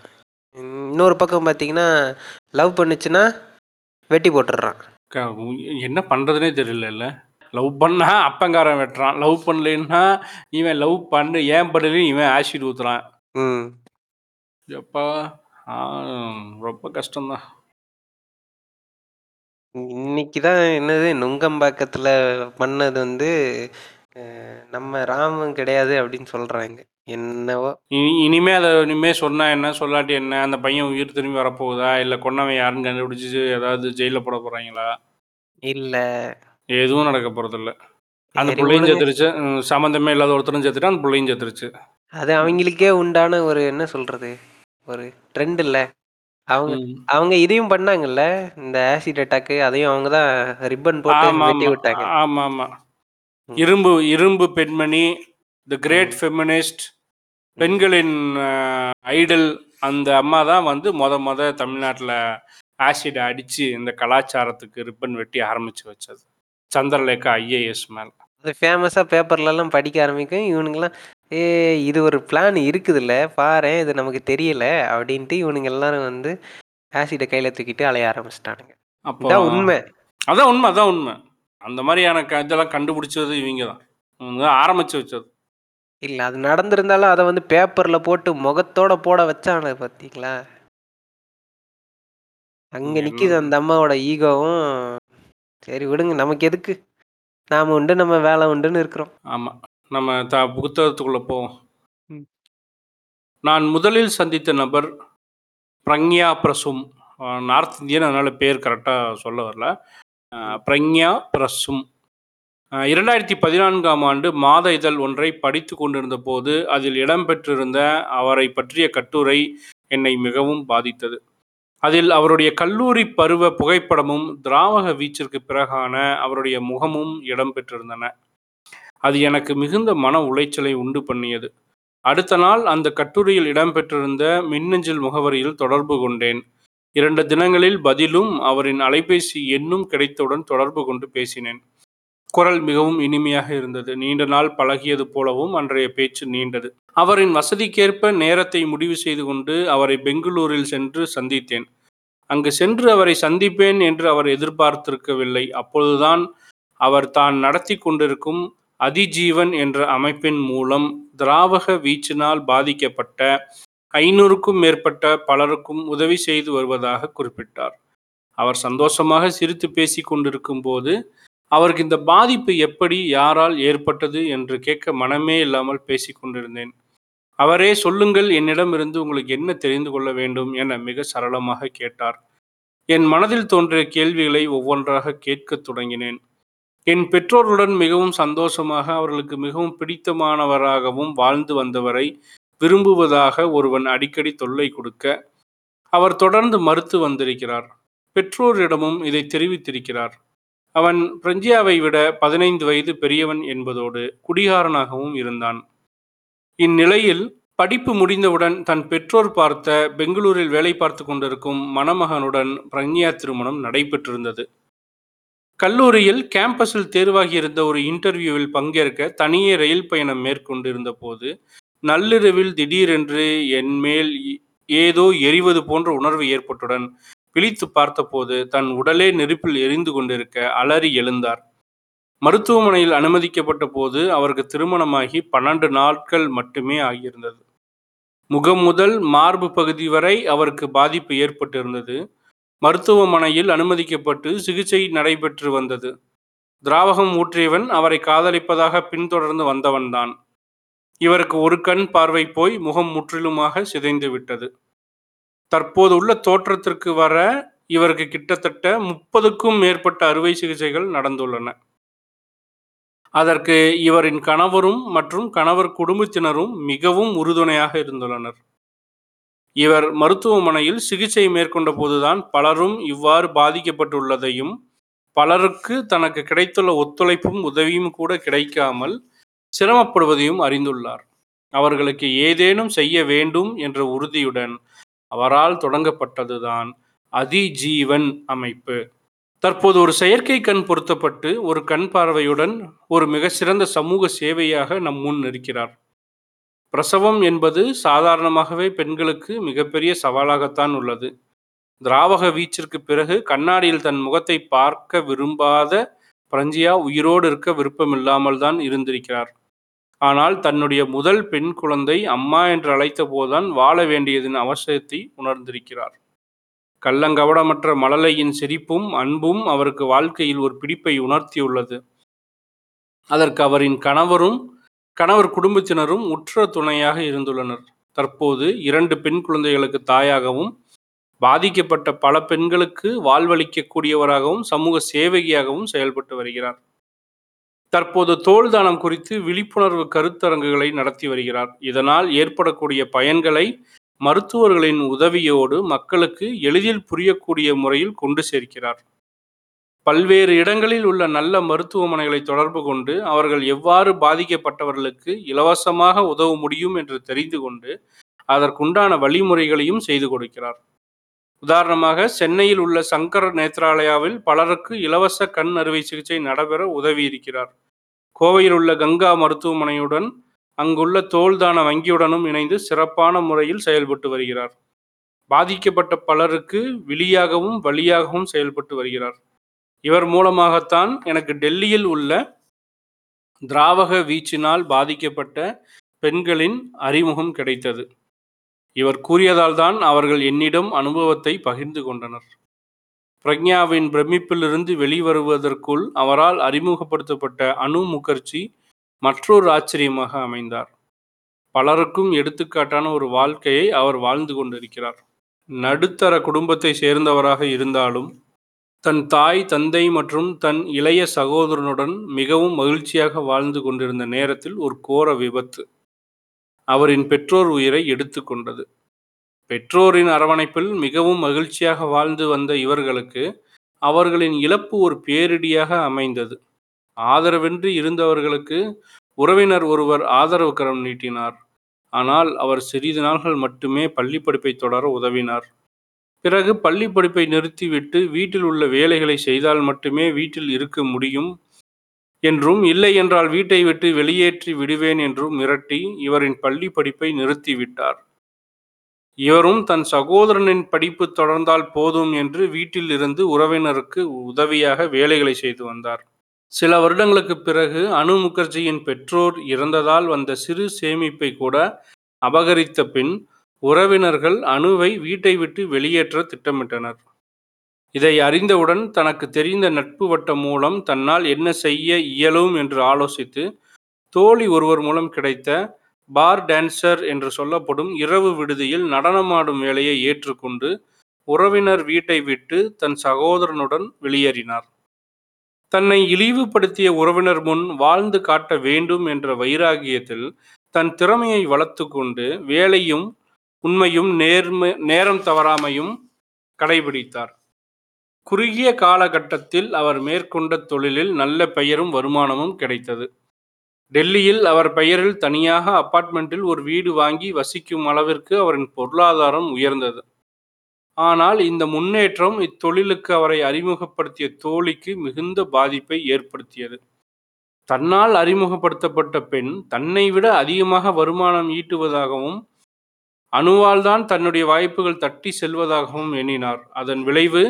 இன்னொரு பக்கம் பார்த்தீங்கன்னா, லவ் பண்ணுச்சுன்னா வெட்டி போட்டுர்றான். க என்ன பண்றதுன்னே தெரியலல்ல. லவ் பண்ணா அப்பங்காரன் வெட்டுறான். லவ் பண்ணலைன்னா இவன் லவ் பண்ணு ஏன் பண்ணலைன்னு இவன் ஆசிட் ஊத்துறான். ம். எப்பா! ஆ ரொம்ப கஷ்டம் தான். இன்னைக்கு தான் என்னது நுங்கம்பாக்கத்துல பண்ணது வந்து நம்ம ராமன் கிடையாது அப்படின்னு சொல்றாங்க. என்னவோ! இனி இனிமே அத இனிமே சொன்னா என்ன? சொல்லாட்டி என்ன? அந்த பையன் உயிர் திரும்பி வரப்போகுதா? இல்ல கொன்னவன் யாருன்னு கண்டுபிடிச்சு ஏதாவது ஜெயில்ல போட போறாய்ங்களா? இல்ல. எதுவும் நடக்க போறதில்ல. அந்த சரி புள்ளையும் விடுங்க. செத்துருச்சு. ம் சம்மந்தமே இல்லாத ஒருத்தனும் செத்துட்டான். அந்த புள்ளையும் செத்துருச்சு. அது அவங்களுக்கே உண்டான ஒரு என்ன சொல்றது? ஒரு ட்ரெண்ட் இல்ல. அவங்க ம். அவங்க இதையும் பண்ணாங்கல்ல. இந்த ஆசிட் அட்டாக் அதையும் அவங்க தான் ரிப்பன் போட்டு வெட்டி ஆமாமா. விட்டாங்க. ஆமாமா. ம். இரும்பு இரும்பு பெண்மணி, தி கிரேட் ம். ஃபெமினிஸ்ட், ம். பெண்களின் ஐடல் அந்த அம்மா தான் வந்து மொத மொத தமிழ்நாட்டுல ஆசிட் அடிச்சு இந்த கலாச்சாரத்துக்கு ரிப்பன் வெட்டி ஆரம்பிச்சு வச்சது. சந்திரலேகா ஐஏஎஸ் மேல. அது ஃபேமஸா பேப்பர்லலாம் படிக்க ஆரம்பிக்கும். இவனுங்கலாம் ஏய் இது ஒரு பிளான் இருக்குதுல்ல. பாரேன் இது நமக்கு தெரியல அப்படின்ட்டு இவனுங்க எல்லாரும் வந்து ஆசிட்ட கையில தூக்கிட்டு அலைய ஆரம்பிச்சுட்டானுங்க. அப்போ உண்மை. அதான் உண்மை, அதான் உண்மை. அந்த மாதிரியான இதெல்லாம் கண்டுபிடிச்சது இவங்க தான். இவங்க ஆரம்பிச்சு வச்சது. இல்ல அது நடந்திருந்தாலும் அத வந்து பேப்பர்ல போட்டு முகத்தோட போட வச்சானுங்க பார்த்தீங்களா? அங்க நிக்குது அந்த அம்மாவோட ஈகோவும். சரி விடுங்க நமக்கு எதுக்கு? நாம உண்டு நம்ம வேலை உண்டுன்னு இருக்கிறோம். ஆமா. நம்ம த புத்தகத்துக்குள்ள போவோம். ம். நான் முதலில் சந்தித்த நபர் பிரக்ஞா பிரசும். நார்த் இந்தியன் அதனால பேர் கரெக்ட்டா சொல்ல வரல. அ ம். பிரக்ஞா பிரசும். அ 2014ஆம் ஆண்டு மாத இதழ் ஒன்றை படித்துக் கொண்டிருந்தபோது, அதில் இடம்பெற்றிருந்த அவரைப் பற்றிய கட்டுரை என்னை மிகவும் பாதித்தது. அதில் அவருடைய கல்லூரி பருவ புகைப்படமும், திராவக வீச்சிற்குப் பிறகான அவருடைய முகமும் இடம்பெற்றிருந்தன. அது எனக்கு மிகுந்த மன உளைச்சலை உண்டு பண்ணியது. அடுத்த நாள் அந்த கட்டுரையில் இடம்பெற்றிருந்த மின்னஞ்சல் முகவரியில் தொடர்பு கொண்டேன். இரண்டு தினங்களில் பதிலும், அவரின் அலைபேசி எண்ணும் கிடைத்தவுடன் தொடர்பு கொண்டு பேசினேன். குரல் மிகவும் இனிமையாக இருந்தது. நீண்ட நாள் பழகியது போலவும் அன்றைய பேச்சு நீண்டது. அவரின் வசதிக்கேற்ப நேரத்தை முடிவு செய்து கொண்டு அவரை பெங்களூரில் சென்று சந்தித்தேன். அங்கு சென்று அவரை சந்திப்பேன் என்று அவர் எதிர்பார்த்திருக்கவில்லை. அப்பொழுதுதான் அவர் தான் நடத்தி கொண்டிருக்கும் அதிஜீவன் என்ற அமைப்பின் மூலம் திராவக வீச்சினால் பாதிக்கப்பட்ட 500க்கும் மேற்பட்ட பலருக்கும் உதவி செய்து வருவதாக குறிப்பிட்டார். அவர் சந்தோஷமாக சிரித்து பேசி கொண்டிருக்கும் போது அவருக்கு இந்த பாதிப்பு எப்படி, யாரால் ஏற்பட்டது என்று கேட்க மனமே இல்லாமல் பேசிக்கொண்டிருந்தேன் அவரே சொல்லுங்கள் என்னிடமிருந்து உங்களுக்கு என்ன தெரிந்து கொள்ள வேண்டும் என மிக சரளமாக கேட்டார். என் மனதில் தோன்றிய கேள்விகளை ஒவ்வொன்றாக கேட்கத் தொடங்கினேன். என் பெற்றோருடன் மிகவும் சந்தோஷமாக அவர்களுக்கு மிகவும் பிடித்தமானவராகவும் வாழ்ந்து வந்தவரை விரும்புவதாக ஒருவன் அடிக்கடி தொல்லை கொடுக்க அவர் தொடர்ந்து மறுத்து வந்திருக்கிறார் பெற்றோரிடமும் இதை தெரிவித்திருக்கிறார் அவன் பிரஞ்சியாவை விட பதினைந்து வயது பெரியவன் என்பதோடு குடிகாரனாகவும் இருந்தான். இந்நிலையில் படிப்பு முடிந்தவுடன் தன் பெற்றோர் பார்த்த பெங்களூரில் வேலை பார்த்து கொண்டிருக்கும் மணமகனுடன் பிரஞ்சியா திருமணம் நடைபெற்றிருந்தது. கல்லூரியில் கேம்பஸில் தேர்வாகியிருந்த ஒரு இன்டர்வியூவில் பங்கேற்க தனியே ரயில் பயணம் மேற்கொண்டிருந்த போது நள்ளிரவில் திடீரென்று என் மேல் ஏதோ எரிவது போன்ற உணர்வு ஏற்பட்டுடன் பிழித்து பார்த்தபோது தன் உடலே நெருப்பில் எரிந்து கொண்டிருக்க அலறி எழுந்தார். மருத்துவமனையில் அனுமதிக்கப்பட்ட போது அவருக்கு திருமணமாகி பன்னெண்டு நாட்கள் மட்டுமே ஆகியிருந்தது. முகம் முதல் மார்பு பகுதி வரை அவருக்கு பாதிப்பு ஏற்பட்டிருந்தது. மருத்துவமனையில் அனுமதிக்கப்பட்டு சிகிச்சை நடைபெற்று வந்தது. திராவகம் ஊற்றியவன் அவரை காதலிப்பதாக பின்தொடர்ந்து வந்தவன்தான். இவருக்கு ஒரு கண் பார்வை போய் முகம் முற்றிலுமாக சிதைந்து விட்டது. தற்போது உள்ள தோற்றத்திற்கு வர இவருக்கு கிட்டத்தட்ட முப்பதுக்கும் மேற்பட்ட அறுவை சிகிச்சைகள் நடந்துள்ளன. அதற்கு இவரின் கணவரும் மற்றும் கணவர் குடும்பத்தினரும் மிகவும் உறுதுணையாக இருந்துள்ளனர். இவர் மருத்துவமனையில் சிகிச்சை மேற்கொண்ட போதுதான் பலரும் இவ்வாறு பாதிக்கப்பட்டுள்ளதையும் பலருக்கு தனக்கு கிடைத்துள்ள ஒத்துழைப்பும் உதவியும் கூட கிடைக்காமல் சிரமப்படுவதையும் அறிந்துள்ளார். அவர்களுக்கு ஏதேனும் செய்ய வேண்டும் என்ற உறுதியுடன் அவரால் தொடங்கப்பட்டதுதான் அதிஜீவன் அமைப்பு. தற்போது ஒரு செயற்கை கண் பொருத்தப்பட்டு ஒரு கண் பார்வையுடன் ஒரு மிக சிறந்த சமூக சேவையாக நம் முன் இருக்கிறார் பிரசவம் என்பது சாதாரணமாகவே பெண்களுக்கு மிகப்பெரிய சவாலாகத்தான் உள்ளது. திராவக வீச்சிற்கு பிறகு கண்ணாடியில் தன் முகத்தை பார்க்க விரும்பாத பிரஞ்சியா உயிரோடு இருக்க விருப்பமில்லாமல் தான் இருந்திருக்கிறார். ஆனால் தன்னுடைய முதல் பெண் குழந்தை அம்மா என்று அழைத்த போதுதான் வாழ வேண்டியதன் அவசியத்தை உணர்ந்திருக்கிறார். கள்ளங்கவடமற்ற மழலையின் சிரிப்பும் அன்பும் அவருக்கு வாழ்க்கையில் ஒரு பிடிப்பை உணர்த்தியுள்ளது. அதற்கு அவரின் கணவரும் கணவர் குடும்பத்தினரும் உற்ற துணையாக இருந்துள்ளனர். தற்போது இரண்டு பெண் குழந்தைகளுக்கு தாயாகவும் பாதிக்கப்பட்ட பல பெண்களுக்கு வாழ்வளிக்கக்கூடியவராகவும் சமூக சேவகியாகவும் செயல்பட்டு வருகிறார். தற்போது தோல் தானம் குறித்து விழிப்புணர்வு கருத்தரங்குகளை நடத்தி வருகிறார். இதனால் ஏற்படக்கூடிய பயன்களை மருத்துவர்களின் உதவியோடு மக்களுக்கு எளிதில் புரியக்கூடிய முறையில் கொண்டு சேர்க்கிறார். பல்வேறு இடங்களில் உள்ள நல்ல மருத்துவமனைகளை தொடர்பு கொண்டு அவர்கள் எவ்வாறு பாதிக்கப்பட்டவர்களுக்கு இலவசமாக உதவ முடியும் என்று தெரிந்து கொண்டு அதற்குண்டான வழிமுறைகளையும் செய்து கொடுக்கிறார். உதாரணமாக சென்னையில் உள்ள சங்கர் நேத்ராலயாவில் பலருக்கு இலவச கண் அறுவை சிகிச்சை நடைபெற உதவி இருக்கிறார் கோவையில் உள்ள கங்கா மருத்துவமனையுடன் அங்குள்ள தோல்தான வங்கியுடனும் இணைந்து சிறப்பான முறையில் செயல்பட்டு வருகிறார். பாதிக்கப்பட்ட பலருக்கு விழியாகவும் வழியாகவும் செயல்பட்டு வருகிறார். இவர் மூலமாகத்தான் எனக்கு டெல்லியில் உள்ள திராவக வீச்சினால் பாதிக்கப்பட்ட பெண்களின் அறிமுகம் கிடைத்தது. இவர் கூறியதால்தான் அவர்கள் என்னிடம் அனுபவத்தை பகிர்ந்து கொண்டனர். பிரக்ஞாவின் பிரமிப்பிலிருந்து வெளிவருவதற்குள் அவரால் அறிமுகப்படுத்தப்பட்ட அனு முகர்ஜி மற்றொரு ஆச்சரியமாக அமைந்தார். பலருக்கும் எடுத்துக்காட்டான ஒரு வாழ்க்கையை அவர் வாழ்ந்து கொண்டிருக்கிறார். நடுத்தர குடும்பத்தை சேர்ந்தவராக இருந்தாலும் தன் தாய் தந்தை மற்றும் தன் இளைய சகோதரனுடன் மிகவும் மகிழ்ச்சியாக வாழ்ந்து கொண்டிருந்த நேரத்தில் ஒரு கோர விபத்து அவரின் பெற்றோர் உயிரை எடுத்துக்கொண்டது பெற்றோரின் அரவணைப்பில் மிகவும் மகிழ்ச்சியாக வாழ்ந்து வந்த இவர்களுக்கு அவர்களின் இழப்பு ஒரு பேரிடியாக அமைந்தது. ஆதரவின்றி இருந்தவர்களுக்கு உறவினர் ஒருவர் ஆதரவு கரம் நீட்டினார். ஆனால் அவர் சிறிது நாள்கள் மட்டுமே பள்ளி படிப்பை தொடர உதவினார். பிறகு பள்ளி படிப்பை நிறுத்திவிட்டு வீட்டில் உள்ள வேலைகளை செய்தால் மட்டுமே வீட்டில் இருக்க முடியும் என்றும் இல்லை என்றால் வீட்டை விட்டு வெளியேற்றி விடுவேன் என்றும் மிரட்டி இவரின் பள்ளி படிப்பை நிறுத்திவிட்டார். இவரும் தன் சகோதரனின் படிப்பு தொடர்ந்தால் போதும் என்று வீட்டில் இருந்து உறவினருக்கு உதவியாக வேலைகளை செய்து வந்தார். சில வருடங்களுக்கு பிறகு அனு முகர்ஜியின் பெற்றோர் இறந்ததால் வந்த சிறு சேமிப்பை கூட அபகரித்த பின் உறவினர்கள் அணுவை வீட்டை விட்டு வெளியேற்ற திட்டமிட்டனர். இதை அறிந்தவுடன் தனக்கு தெரிந்த நட்பு வட்டம் மூலம் தன்னால் என்ன செய்ய இயலும் என்று ஆலோசித்து தோழி ஒருவர் மூலம் கிடைத்த பார் டான்சர் என்று சொல்லப்படும் இரவு விடுதியில் நடனமாடும் வேலையை ஏற்றுக்கொண்டு உறவினர் வீட்டை விட்டு தன் சகோதரனுடன் வெளியேறினார். தன்னை இழிவுபடுத்திய உறவினர் முன் வாழ்ந்து காட்ட வேண்டும் என்ற வைராகியத்தில் தன் திறமையை வளர்த்து கொண்டு வேலையும் உண்மையும் நேர்ம நேரம் தவறாமையும் கடைபிடித்தார். குறுகிய காலகட்டத்தில் அவர் மேற்கொண்ட தொழிலில் நல்ல பெயரும் வருமானமும் கிடைத்தது. டெல்லியில் அவர் பெயரில் தனியாக அபார்ட்மெண்ட்டில் ஒரு வீடு வாங்கி வசிக்கும் அளவிற்கு அவரின் பொருளாதாரம் உயர்ந்தது. ஆனால் இந்த முன்னேற்றம் இத்தொழிலுக்கு அவரை அறிமுகப்படுத்திய தோழிக்கு மிகுந்த பாதிப்பை ஏற்படுத்தியது. தன்னால் அறிமுகப்படுத்தப்பட்ட பெண் தன்னை விட அதிகமாக வருமானம் ஈட்டுவதாகவும் அணுவால் தான் தன்னுடைய வாய்ப்புகள் தட்டி செல்வதாகவும் எண்ணினார். அதன் விளைவு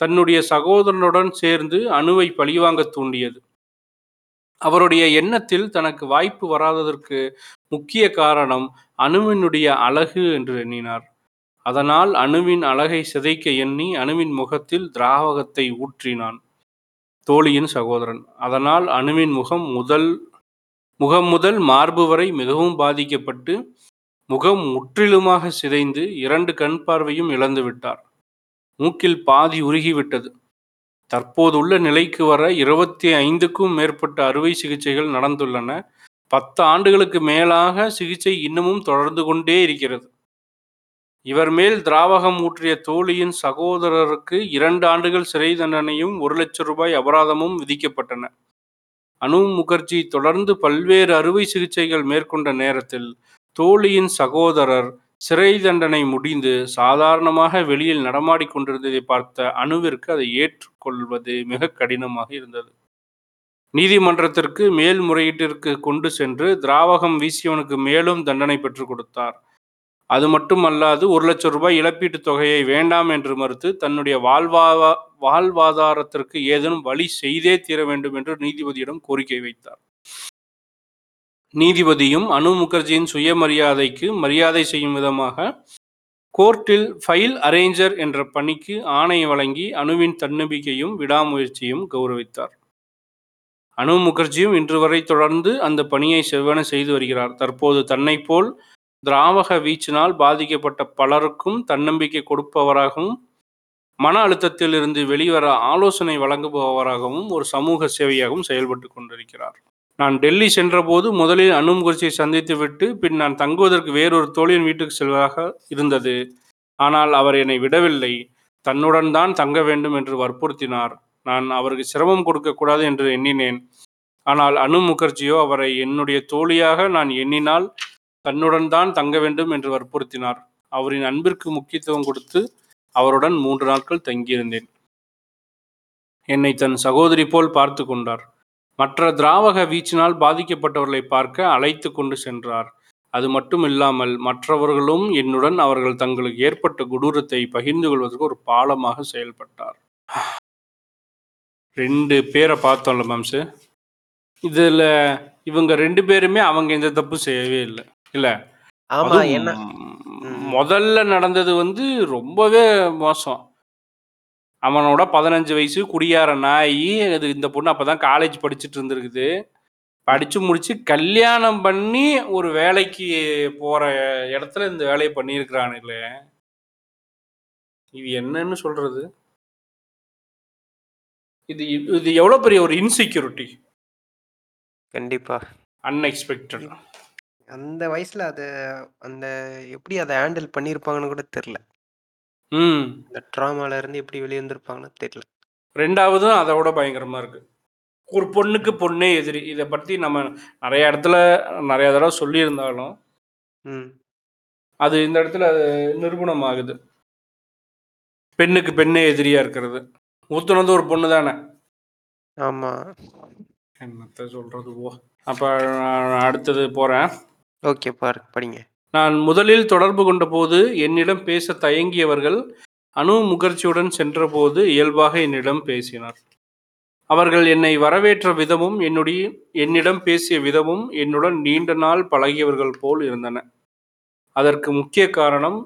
தன்னுடைய சகோதரனுடன் சேர்ந்து அணுவை பழிவாங்க தூண்டியது. அவருடைய எண்ணத்தில் தனக்கு வாய்ப்பு வராததற்கு முக்கிய காரணம் அணுவினுடைய அழகு என்று எண்ணினார். அதனால் அணுவின் அழகை சிதைக்க எண்ணி அணுவின் முகத்தில் திராவகத்தை ஊற்றினான். தோழியின் சகோதரன். அதனால் அணுவின் முகம் முதல் முகம் முதல் மார்பு வரை மிகவும் பாதிக்கப்பட்டு முகம் முற்றிலுமாக சிதைந்து இரண்டு கண் பார்வையும் இழந்து விட்டார் மூக்கில் பாதி உருகிவிட்டது. தற்போதுள்ள நிலைக்கு வர இருபத்தி ஐந்துக்கும் மேற்பட்ட அறுவை சிகிச்சைகள் நடந்துள்ளன. பத்து ஆண்டுகளுக்கு மேலாக சிகிச்சை இன்னமும் தொடர்ந்து கொண்டே இருக்கிறது. இவர் மேல் திராவகம் ஊற்றிய தோழியின் சகோதரருக்கு இரண்டு ஆண்டுகள் சிறை தண்டனையும் ஒரு லட்சம் ரூபாய் அபராதமும் விதிக்கப்பட்டன. அனு முகர்ஜி தொடர்ந்து பல்வேறு அறுவை சிகிச்சைகள் மேற்கொண்ட நேரத்தில் தோழியின் சகோதரர் சிறை தண்டனை முடிந்து சாதாரணமாக வெளியில் நடமாடி கொண்டிருந்ததை பார்த்த அணுவிற்கு அதை ஏற்றுக்கொள்வது மிக கடினமாக இருந்தது. நீதிமன்றத்திற்கு மேல்முறையீட்டிற்கு கொண்டு சென்று திராவகம் வீசியவனுக்கு மேலும் தண்டனை பெற்றுக் கொடுத்தார். அது மட்டுமல்லாது ஒரு லட்சம் ரூபாய் இழப்பீட்டுத் தொகையை வேண்டாம் என்று மறுத்து தன்னுடைய வாழ்வா வாழ்வாதாரத்திற்கு ஏதேனும் வழி செய்தே தீர வேண்டும் என்று நீதிபதியிடம் கோரிக்கை வைத்தார். நீதிபதியும் அனு முகர்ஜியின் சுயமரியாதைக்கு மரியாதை செய்யும் விதமாக கோர்ட்டில் ஃபைல் அரேஞ்சர் என்ற பணிக்கு ஆணை வழங்கி அணுவின் தன்னம்பிக்கையும் விடாமுயற்சியும் கௌரவித்தார். அனு முகர்ஜியும் இன்று வரை தொடர்ந்து அந்த பணியை செவ்வன செய்து வருகிறார். தற்போது தன்னை போல் திராவக வீச்சினால் பாதிக்கப்பட்ட பலருக்கும் தன்னம்பிக்கை கொடுப்பவராகவும் மன அழுத்தத்தில் இருந்து வெளிவர ஆலோசனை வழங்குபவராகவும் ஒரு சமூக சேவையாகவும் செயல்பட்டு கொண்டிருக்கிறார். நான் டெல்லி சென்றபோது முதலில் அணு முகர்ஜியை சந்தித்துவிட்டு பின் நான் தங்குவதற்கு வேறொரு தோழியின் வீட்டுக்கு செல்வதாக இருந்தது. ஆனால் அவர் என்னை விடவில்லை. தன்னுடன் தான் தங்க வேண்டும் என்று வற்புறுத்தினார். நான் அவருக்கு சிரமம் கொடுக்கக்கூடாது என்று எண்ணினேன். ஆனால் அனு முகர்ஜியோ அவரை என்னுடைய தோழியாக நான் எண்ணினால் தன்னுடன் தான் தங்க வேண்டும் என்று வற்புறுத்தினார். அவரின் அன்பிற்கு முக்கியத்துவம் கொடுத்து அவருடன் மூன்று நாட்கள் தங்கியிருந்தேன். என்னை தன் சகோதரி போல் பார்த்து கொண்டார். மற்ற திராவக வீச்சினால் பாதிக்கப்பட்டவர்களை பார்க்க அழைத்து கொண்டு சென்றார். அது மட்டும் இல்லாமல் மற்றவர்களும் என்னுடன் அவர்கள் தங்களுக்கு ஏற்பட்ட கொடூரத்தை பகிர்ந்து கொள்வதற்கு ஒரு பாலமாக செயல்பட்டார். ரெண்டு பேரை பார்த்தோம்ல மேம்ஸு இதில் இவங்க ரெண்டு பேருமே அவங்க எந்த தப்பு செய்யவே இல்லை. இல்லை? ஆமா அதுவும் என்ன? முதல்ல நடந்தது வந்து ரொம்பவே மோசம். அவனோட பதினஞ்சு வயசு குடியார நாய் அது இந்த பொண்ணு அப்பதான் காலேஜ் படிச்சுட்டு இருந்திருக்குது. படிச்சு முடிச்சு கல்யாணம் பண்ணி ஒரு வேலைக்கு போற இடத்துல இந்த வேலையை பண்ணியிருக்கிறானுங்களே. இது என்னன்னு சொல்றது? இது இது எவ்வளவு பெரிய ஒரு இன்செக்யூரிட்டி கண்டிப்பா. அன்எக்ஸ்பெக்டட் அந்த வயசுல அது அந்த எப்படி அதை ஹேண்டில் பண்ணியிருப்பாங்கன்னு கூட தெரியல. ம். இந்த ட்ராமால இருந்து எப்படி வெளியே வந்திருப்பாங்கன்னு தெரியல. ரெண்டாவதும் அதை விட பயங்கரமா இருக்கு. ஒரு பொண்ணுக்கு பொண்ணே எதிரி. இதை பற்றி நம்ம நிறைய இடத்துல நிறைய தடவை சொல்லியிருந்தாலும் ம். அது இந்த இடத்துல அது நிரூபணம் ஆகுது பெண்ணுக்கு பெண்ணே எதிரியா இருக்கிறது. ஊத்துனது ஒரு பொண்ணு தானே? ஆமா. என்னத்த சொல்றது அப்போ நான் அடுத்தது போகிறேன் ஓகே பாரு படிங்க. நான் முதலில் தொடர்பு கொண்டபோது என்னிடம் பேச தயங்கியவர்கள் அணு முகர்ஜியுடன் சென்றபோது இயல்பாக என்னிடம் பேசினார். அவர்கள் என்னை வரவேற்ற விதமும் என்னுடைய என்னிடம் பேசிய விதமும் என்னுடன் நீண்ட நாள் பழகியவர்கள் போல் இருந்தன. அதற்கு முக்கிய காரணம்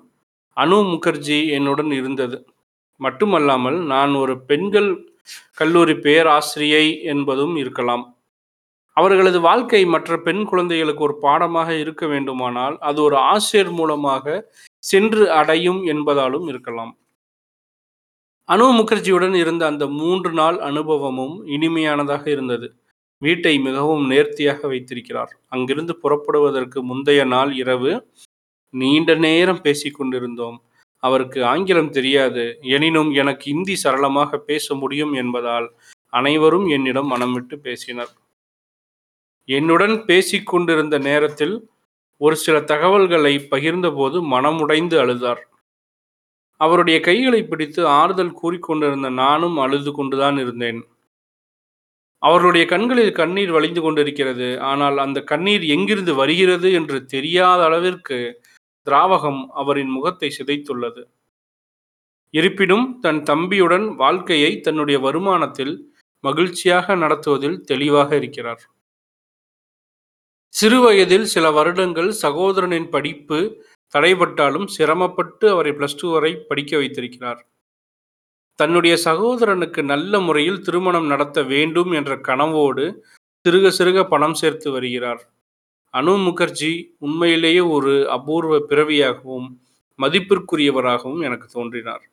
அனு முகர்ஜி என்னுடன் இருந்தது. மட்டுமல்லாமல் நான் ஒரு பெண்கள் கல்லூரி பேராசிரியை என்பதும் இருக்கலாம். அவர்களது வாழ்க்கை மற்ற பெண் குழந்தைகளுக்கு ஒரு பாடமாக இருக்க வேண்டுமானால் அது ஒரு ஆசிரியர் மூலமாக சென்று அடையும் என்பதாலும் இருக்கலாம். அனு முகர்ஜியுடன் இருந்த அந்த மூன்று நாள் அனுபவமும் இனிமையானதாக இருந்தது. வீட்டை மிகவும் நேர்த்தியாக வைத்திருக்கிறார். அங்கிருந்து புறப்படுவதற்கு முந்தைய நாள் இரவு நீண்ட நேரம் பேசிக் கொண்டிருந்தோம். அவருக்கு ஆங்கிலம் தெரியாது. எனினும் எனக்கு இந்தி சரளமாக பேச முடியும் என்பதால் அனைவரும் என்னிடம் மனம் விட்டு பேசினர். என்னுடன் பேசிக்கொண்டிருந்த நேரத்தில் ஒரு சில தகவல்களை பகிர்ந்தபோது மனமுடைந்து அழுதார். அவருடைய கைகளை பிடித்து ஆறுதல் கூறிக்கொண்டிருந்த நானும் அழுது கொண்டுதான் இருந்தேன். அவர்களுடைய கண்களில் கண்ணீர் வழிந்து கொண்டிருக்கிறது. ஆனால் அந்த கண்ணீர் எங்கிருந்து வருகிறது என்று தெரியாத அளவிற்கு திராவகம் அவரின் முகத்தை சிதைத்துள்ளது. இருப்பினும் தன் தம்பியுடன் வாழ்க்கையை தன்னுடைய வருமானத்தில் மகிழ்ச்சியாக நடத்துவதில் தெளிவாக இருக்கிறார். சிறுவயதில் சில வருடங்கள் சகோதரனின் படிப்பு தடைபட்டாலும் சிரமப்பட்டு அவரை பிளஸ் டூ வரை படிக்க வைத்திருக்கிறார். தன்னுடைய சகோதரனுக்கு நல்ல முறையில் திருமணம் நடத்த வேண்டும் என்ற கனவோடு சிறுக சிறுக பணம் சேர்த்து வருகிறார். அனு முகர்ஜி உண்மையிலேயே ஒரு அபூர்வ பிறவியாகவும் மதிப்பிற்குரியவராகவும் எனக்கு தோன்றினார்.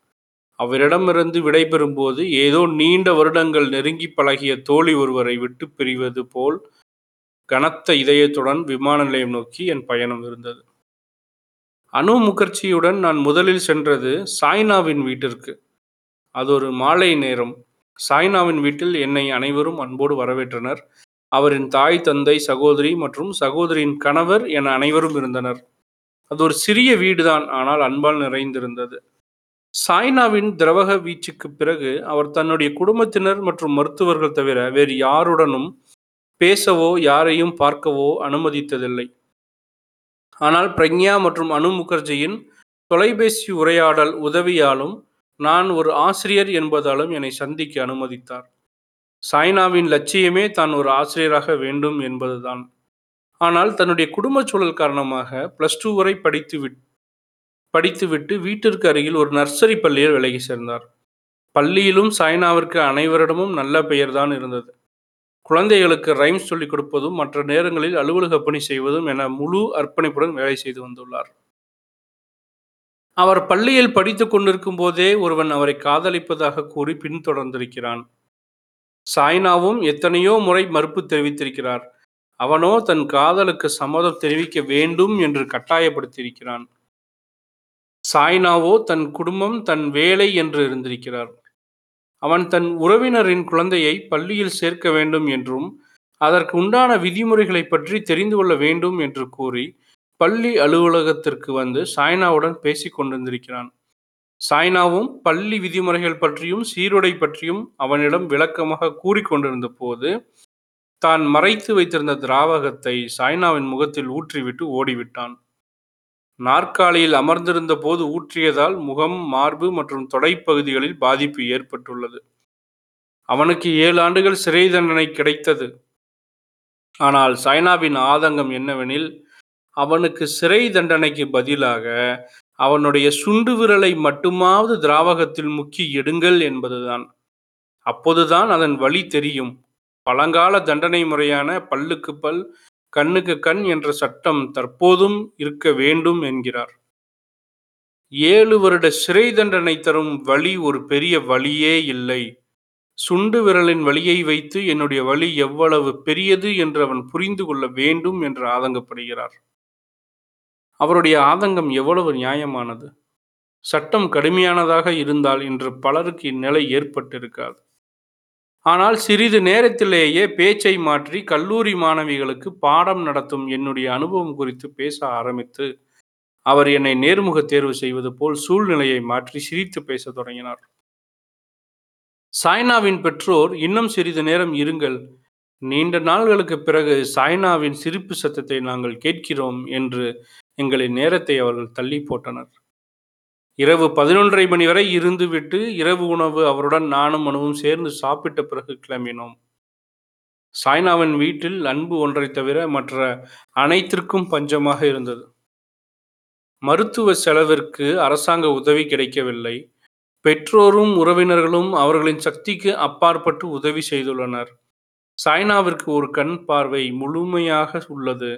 அவரிடமிருந்து விடைபெறும்போது ஏதோ நீண்ட வருடங்கள் நெருங்கி பழகிய தோழி ஒருவரை விட்டு பிரிவது போல் கனத்த இதயத்துடன் விமான நிலையம் நோக்கி என் பயணம் இருந்தது. அனு முகர்ஜியுடன் நான் முதலில் சென்றது சாய்னாவின் வீட்டிற்கு. அது ஒரு மாலை நேரம். சாய்னாவின் வீட்டில் என்னை அனைவரும் அன்போடு வரவேற்றனர். அவரின் தாய் தந்தை சகோதரி மற்றும் சகோதரியின் கணவர் என அனைவரும் இருந்தனர். அது ஒரு சிறிய வீடுதான் ஆனால் அன்பால் நிறைந்திருந்தது. சாய்னாவின் திரவக வீச்சுக்கு பிறகு அவர் தன்னுடைய குடும்பத்தினர் மற்றும் மருத்துவர்கள் தவிர வேறு யாருடனும் பேசவோ யாரையும் பார்க்கவோ அனுமதித்ததில்லை. ஆனால் பிரக்ஞா மற்றும் அனு முகர்ஜியின் தொலைபேசி உரையாடல் உதவியாலும் நான் ஒரு ஆசிரியர் என்பதாலும் என்னை சந்திக்க அனுமதித்தார். சாய்னாவின் லட்சியமே தான் ஒரு ஆசிரியராக வேண்டும் என்பதுதான். ஆனால் தன்னுடைய குடும்ப சூழல் காரணமாக பிளஸ் டூ வரை படித்து விட் படித்துவிட்டு வீட்டிற்கு அருகில் ஒரு நர்சரி பள்ளியில் விலகி சேர்ந்தார். பள்ளியிலும் சாய்னாவிற்கு அனைவரிடமும் நல்ல பெயர்தான் இருந்தது. குழந்தைகளுக்கு ரைம்ஸ் சொல்லிக் கொடுப்பதும் மற்ற நேரங்களில் அலுவலக பணி செய்வதும் என முழு அர்ப்பணிப்புடன் வேலை செய்து வந்துள்ளார். அவர் பள்ளியில் படித்துக் கொண்டிருக்கும் போதே ஒருவன் அவரை காதலிப்பதாக கூறி பின்தொடர்ந்திருக்கிறான். சாய்னாவும் எத்தனையோ முறை மறுப்பு தெரிவித்திருக்கிறார். அவனோ தன் காதலுக்கு சம்மதம் தெரிவிக்க வேண்டும் என்று கட்டாயப்படுத்தியிருக்கிறான். சாய்னாவோ தன் குடும்பம் தன் வேலை என்று இருந்திருக்கிறார். அவன் தன் உறவினரின் குழந்தையை பள்ளியில் சேர்க்க வேண்டும் என்றும் அதற்கு உண்டான விதிமுறைகளை பற்றி தெரிந்து கொள்ள வேண்டும் என்று கூறி பள்ளி அலுவலகத்திற்கு வந்து சாய்னாவுடன் பேசிக் கொண்டிருந்திருக்கிறான். சாய்னாவும் பள்ளி விதிமுறைகள் பற்றியும் சீருடை பற்றியும் அவனிடம் விளக்கமாக கூறிக்கொண்டிருந்த போது தான் மறைத்து வைத்திருந்த திராவகத்தை சாய்னாவின் முகத்தில் ஊற்றிவிட்டு ஓடிவிட்டான். நாற்காலியில் அமர்ந்திருந்த போது ஊற்றியதால் முகம் மார்பு மற்றும் தொடைப்பகுதிகளில் பாதிப்பு ஏற்பட்டுள்ளது. அவனுக்கு ஏழு ஆண்டுகள் சிறை தண்டனை கிடைத்தது. ஆனால் சைனாவின் ஆதங்கம் என்னவெனில் அவனுக்கு சிறை தண்டனைக்கு பதிலாக அவனுடைய சுண்டு விரலை மட்டுமாவது திராவகத்தில் முக்கி எடுங்கள் என்பதுதான். அப்போதுதான் அதன் வழி தெரியும். பழங்கால தண்டனை முறையான பல்லுக்கு பல் கண்ணுக்கு கண் என்ற சட்டம் தற்போதும் இருக்க வேண்டும் என்கிறார். ஏழு வருட சிறை தண்டனை தரும் வழி ஒரு பெரிய வழியே இல்லை. சுண்டு விரலின் வழியை வைத்து என்னுடைய வழி எவ்வளவு பெரியது என்று அவன் புரிந்து கொள்ள வேண்டும் என்று ஆதங்கப்படுகிறார். அவருடைய ஆதங்கம் எவ்வளவு நியாயமானது? சட்டம் கடுமையானதாக இருந்தால் இன்று பலருக்கு இந்நிலை ஏற்பட்டிருக்காது. ஆனால் சிறிது நேரத்திலேயே பேச்சை மாற்றி கல்லூரி மாணவிகளுக்கு பாடம் நடத்தும் என்னுடைய அனுபவம் குறித்து பேச ஆரம்பித்து அவர் என்னை நேர்முக தேர்வு செய்வது போல் சூழ்நிலையை மாற்றி சிரித்து பேசத் தொடங்கினார். சாய்னாவின் பெற்றோர் இன்னும் சிறிது நேரம் இருங்கள். நீண்ட நாள்களுக்கு பிறகு சாய்னாவின் சிரிப்பு சத்தத்தை நாங்கள் கேட்கிறோம் என்று எங்களின் நேரத்தை அவர்கள் தள்ளி போட்டனர். இரவு பதினொன்றரை மணி வரை இருந்துவிட்டு இரவு உணவு அவருடன் நானும் மனுவும் சேர்ந்து சாப்பிட்ட பிறகு கிளம்பினோம். சாய்னாவின் வீட்டில் அன்பு ஒன்றை தவிர மற்ற அனைத்திற்கும் பஞ்சமாக இருந்தது. மருத்துவ செலவிற்கு அரசாங்க உதவி கிடைக்கவில்லை. பெற்றோரும் உறவினர்களும் அவர்களின் சக்திக்கு அப்பாற்பட்டு உதவி செய்துள்ளனர். சாய்னாவிற்கு ஒரு கண் பார்வை முழுமையாக உள்ளது.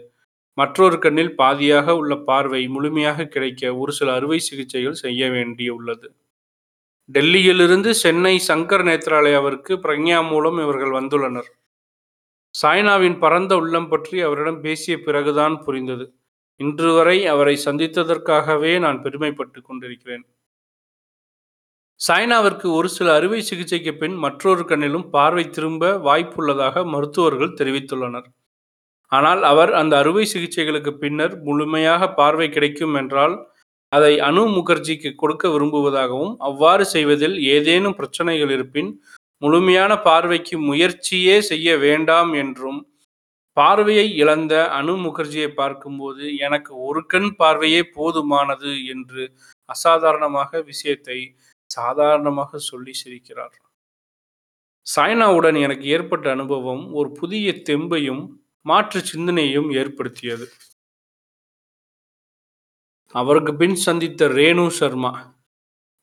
மற்றொரு கண்ணில் பாதியாக உள்ள பார்வை முழுமையாக கிடைக்க ஒரு சில அறுவை சிகிச்சைகள் செய்ய வேண்டியுள்ளது. டெல்லியிலிருந்து சென்னை சங்கர் நேத்ராலயாவிற்கு பிரக்ஞா மூலம் இவர்கள் வந்துள்ளனர். சாய்னாவின் பரந்த உள்ளம் பற்றி அவரிடம் பேசிய பிறகுதான் புரிந்தது. இன்று வரை அவரை சந்தித்ததற்காகவே நான் பெருமைப்பட்டுக் கொண்டிருக்கிறேன். சாய்னாவிற்கு ஒரு சில அறுவை சிகிச்சைக்கு பின் மற்றொரு கண்ணிலும் பார்வை திரும்ப வாய்ப்புள்ளதாக மருத்துவர்கள் தெரிவித்துள்ளனர். ஆனால் அவர் அந்த அறுவை சிகிச்சைகளுக்கு பின்னர் முழுமையாக பார்வை கிடைக்கும் என்றால் அதை அனு முகர்ஜிக்கு கொடுக்க விரும்புவதாகவும் அவ்வாறு செய்வதில் ஏதேனும் பிரச்சனைகள் இருப்பின் முழுமையான பார்வைக்கு முயற்சியே செய்ய வேண்டாம் என்றும் பார்வையை இழந்த அனு முகர்ஜியை பார்க்கும்போது எனக்கு ஒரு கண் பார்வையே போதுமானது என்று அசாதாரணமாக விஷயத்தை சாதாரணமாக சொல்லி சிரிக்கிறார். சாய்னாவுடன் எனக்கு ஏற்பட்ட அனுபவம் ஒரு புதிய தெம்பையும் மாற்று சிந்தனையும் ஏற்படுத்தியது. அவருக்கு பின் சந்தித்த ரேணு சர்மா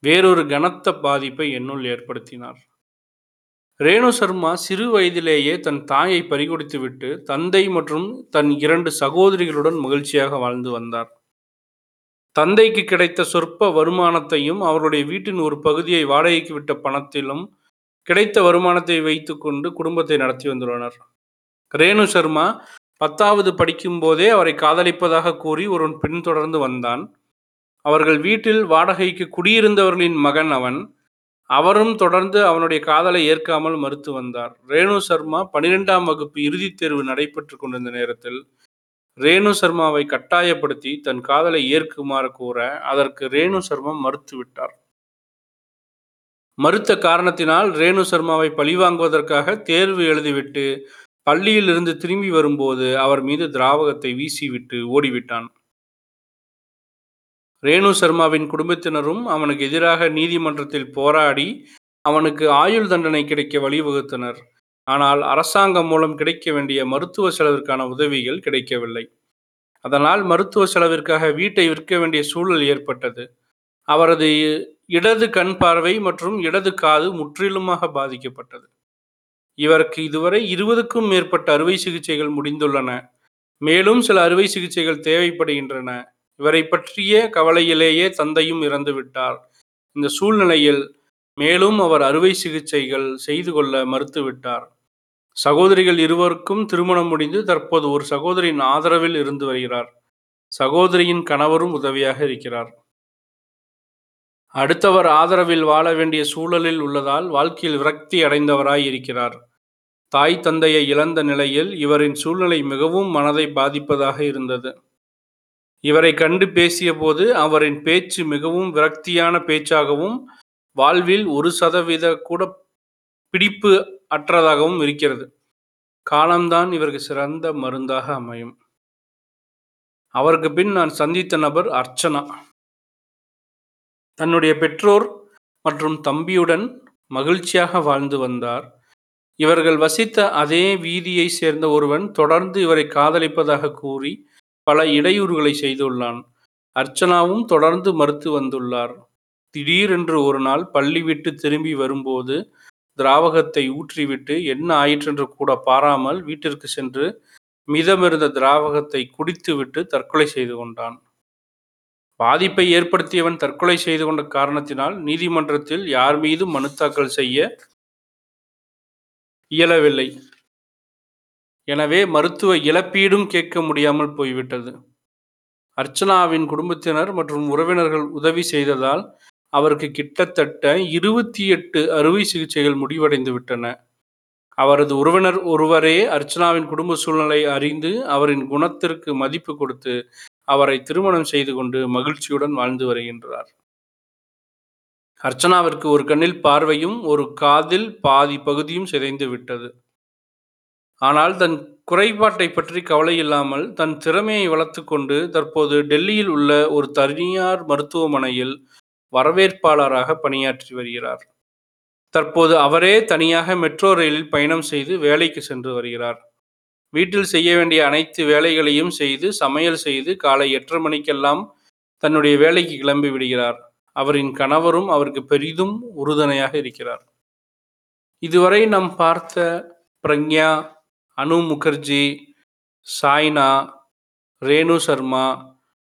வேறொரு கனத்த பாதிப்பை என்னுள் ஏற்படுத்தினார். ரேணு சர்மா சிறு வயதிலேயே தன் தாயை பறிகொடுத்துவிட்டு தந்தை மற்றும் தன் இரண்டு சகோதரிகளுடன் மகிழ்ச்சியாக வாழ்ந்து வந்தார். தந்தைக்கு கிடைத்த சொற்ப வருமானத்தையும் அவருடைய வீட்டின் ஒரு பகுதியை வாடகைக்கு விட்ட பணத்திலும் கிடைத்த வருமானத்தை வைத்துக்கொண்டு குடும்பத்தை நடத்தி வந்துள்ளனர். ரேணு சர்மா பத்தாவது படிக்கும் போதே அவரை காதலிப்பதாக கூறி ஒருவன் பின்தொடர்ந்து வந்தான். அவர்கள் வீட்டில் வாடகைக்கு குடியிருந்தவர்களின் மகன் அவன். அவரும் தொடர்ந்து அவனுடைய காதலை ஏற்காமல் மறுத்து வந்தார். ரேணு சர்மா பனிரெண்டாம் வகுப்பு இறுதித் தேர்வு நடைபெற்று கொண்டிருந்த நேரத்தில் ரேணு சர்மாவை கட்டாயப்படுத்தி தன் காதலை ஏற்குமாறு கூற அதற்கு ரேணு சர்மா மறுத்துவிட்டார் மறுத்த காரணத்தினால் ரேணு சர்மாவை பழிவாங்குவதற்காக தேர்வு எழுதிவிட்டு பள்ளியில் இருந்து திரும்பி வரும்போது அவர் மீது திராவகத்தை வீசிவிட்டு ஓடிவிட்டான். ரேணு சர்மாவின் குடும்பத்தினரும் அவனுக்கு எதிராக நீதிமன்றத்தில் போராடி அவனுக்கு ஆயுள் தண்டனை கிடைக்க வழிவகுத்தனர். ஆனால் அரசாங்கம் மூலம் கிடைக்க வேண்டிய மருத்துவ செலவிற்கான உதவிகள் கிடைக்கவில்லை. அதனால் மருத்துவ செலவிற்காக வீட்டை விற்க வேண்டிய சூழல் ஏற்பட்டது. அவரது இடது கண் பார்வை மற்றும் இடது காது முற்றிலுமாக பாதிக்கப்பட்டது. இவருக்கு இதுவரை இருபதுக்கும் மேற்பட்ட அறுவை சிகிச்சைகள் முடிந்துள்ளன. மேலும் சில அறுவை சிகிச்சைகள் தேவைப்படுகின்றன. இவரை பற்றிய கவலையிலேயே தந்தையும் இறந்துவிட்டார். இந்த சூழ்நிலையில் மேலும் அவர் அறுவை சிகிச்சைகள் செய்து கொள்ள மறுத்துவிட்டார். சகோதரிகள் இருவருக்கும் திருமணம் முடிந்து தற்போது ஒரு சகோதரியின் ஆதரவில் இருந்து வருகிறார். சகோதரியின் கணவரும் உதவியாக இருக்கிறார். அடுத்தவர் ஆதரவில் வாழ வேண்டிய சூழலில் உள்ளதால் வாழ்க்கையில் விரக்தி அடைந்தவராய் இருக்கிறார். தாய் தந்தையை இழந்த நிலையில் இவரின் சூழ்நிலை மிகவும் மனதை பாதிப்பதாக இருந்தது. இவரை கண்டு பேசியபோது அவரின் பேச்சு மிகவும் விரக்தியான பேச்சாகவும் வாழ்வில் ஒரு சதவீத கூட பிடிப்பு அற்றதாகவும் இருக்கிறது. காலம்தான் இவருக்கு சிறந்த மருந்தாக அமையும். அவருக்கு பின் நான் சந்தித்த நபர் அர்ச்சனா. தன்னுடைய பெற்றோர் மற்றும் தம்பியுடன் மகிழ்ச்சியாக வாழ்ந்து வந்தார். இவர்கள் வசித்த அதே வீதியை சேர்ந்த ஒருவன் தொடர்ந்து இவரை காதலிப்பதாக கூறி பல இடையூறுகளை செய்துள்ளான். அர்ச்சனாவும் தொடர்ந்து மறுத்து வந்துள்ளார். திடீரென்று ஒரு நாள் பள்ளி விட்டு திரும்பி வரும்போது திராவகத்தை ஊற்றிவிட்டு என்ன ஆயிற்றென்று கூட பாராமல் வீட்டிற்கு சென்று மிதமிருந்த திராவகத்தை குடித்துவிட்டு தற்கொலை செய்து கொண்டான். பாதிப்பை ஏற்படுத்தியவன் தற்கொலை செய்து கொண்ட காரணத்தினால் நீதிமன்றத்தில் யார் மீதும் மனு தாக்கல் செய்ய இயலவில்லை. எனவே மருத்துவ இழப்பீடும் கேட்க முடியாமல் போய்விட்டது. அர்ச்சனாவின் குடும்பத்தினர் மற்றும் உறவினர்கள் உதவி செய்ததால் அவருக்கு கிட்டத்தட்ட இருபத்தி எட்டு அறுவை சிகிச்சைகள் முடிவடைந்து விட்டன. அவரது உறவினர் ஒருவரே அர்ச்சனாவின் குடும்ப சூழ்நிலை அறிந்து அவரின் குணத்திற்கு மதிப்பு கொடுத்து அவரை திருமணம் செய்து கொண்டு மகிழ்ச்சியுடன் வாழ்ந்து வருகின்றார். அர்ச்சனாவிற்கு ஒரு கண்ணில் பார்வையும் ஒரு காதில் பாதி பகுதியும் சிதைந்து விட்டது. ஆனால் தன் குறைபாட்டை பற்றி கவலை இல்லாமல் தன் திறமையை வளர்த்து கொண்டு தற்போது டெல்லியில் உள்ள ஒரு தனியார் மருத்துவமனையில் வரவேற்பாளராக பணியாற்றி வருகிறார். தற்போது அவரே தனியாக மெட்ரோ ரயிலில் பயணம் செய்து வேலைக்கு சென்று வருகிறார். வீட்டில் செய்ய வேண்டிய அனைத்து வேலைகளையும் செய்து சமையல் செய்து காலை எட்டரை மணிக்கெல்லாம் தன்னுடைய வேலைக்கு கிளம்பி விடுகிறார். அவரின் கணவரும் அவருக்கு பெரிதும் உறுதுணையாக இருக்கிறார். இதுவரை நாம் பார்த்த பிரக்ஞா அனு முகர்ஜி சாய்னா ரேணு சர்மா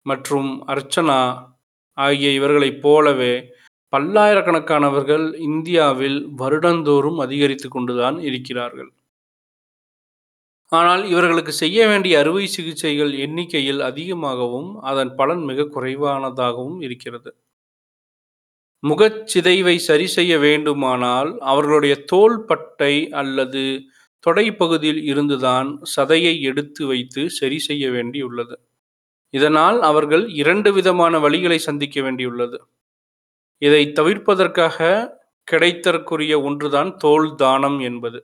மற்றும் அர்ச்சனா ஆகிய இவர்களைப் போலவே பல்லாயிரக்கணக்கானவர்கள் இந்தியாவில் வருடந்தோறும் அதிகரித்து கொண்டுதான் இருக்கிறார்கள். ஆனால் இவர்களுக்கு செய்ய வேண்டிய அறுவை சிகிச்சைகள் எண்ணிக்கையில் அதிகமாகவும் அதன் பலன் மிக குறைவானதாகவும் இருக்கிறது. முகச்சிதைவை சரி செய்ய வேண்டுமானால் அவர்களுடைய தோல் பட்டை அல்லது தொடைப்பகுதியில் இருந்துதான் சதையை எடுத்து வைத்து சரி செய்ய வேண்டியுள்ளது. இதனால் அவர்கள் இரண்டு விதமான வழிகளை சந்திக்க வேண்டியுள்ளது. இதை தவிர்ப்பதற்காக கிடைத்தற்குரிய ஒன்றுதான் தோல் தானம் என்பது.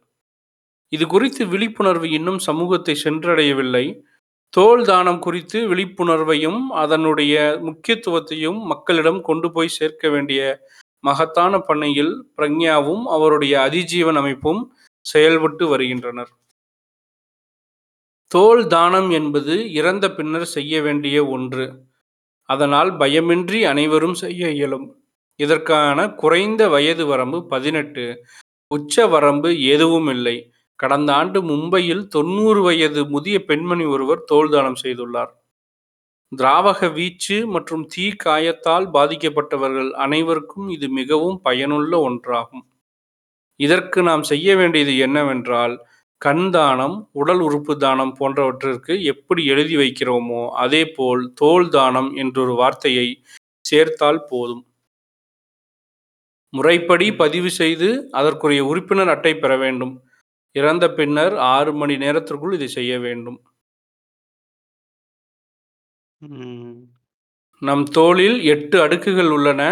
இது குறித்து விழிப்புணர்வு இன்னும் சமூகத்தை சென்றடையவில்லை. தோல் தானம் குறித்து விழிப்புணர்வையும் அதனுடைய முக்கியத்துவத்தையும் மக்களிடம் கொண்டு போய் சேர்க்க வேண்டிய மகத்தான பணியில் பிரக்ஞாவும் அவருடைய அதிஜீவன் அமைப்பும் செயல்பட்டு வருகின்றனர். தோல் தானம் என்பது இறந்த பின்னர் செய்ய வேண்டிய ஒன்று. அதனால் பயமின்றி அனைவரும் செய்ய இயலும். இதற்கான குறைந்த வயது வரம்பு பதினெட்டு. உச்ச வரம்பு எதுவும் இல்லை. கடந்த ஆண்டு மும்பையில் தொண்ணூறு வயது முதிய பெண்மணி ஒருவர் தோல் தானம் செய்துள்ளார். திராவக வீச்சு மற்றும் தீ காயத்தால் பாதிக்கப்பட்டவர்கள் அனைவருக்கும் இது மிகவும் பயனுள்ள ஒன்றாகும். இதற்கு நாம் செய்ய வேண்டியது என்னவென்றால் கண் தானம் உடல் உறுப்பு தானம் போன்றவற்றிற்கு எப்படி எழுதி வைக்கிறோமோ அதேபோல் தோல் தானம் என்றொரு வார்த்தையை சேர்த்தால் போதும். முறைப்படி பதிவு செய்து அதற்குரிய உறுப்பினர் அட்டை பெற வேண்டும். இறந்த பின்னர் ஆறு மணி நேரத்திற்குள் இதை செய்ய வேண்டும். ம். நம் தோலில் எட்டு அடுக்குகள் உள்ளன.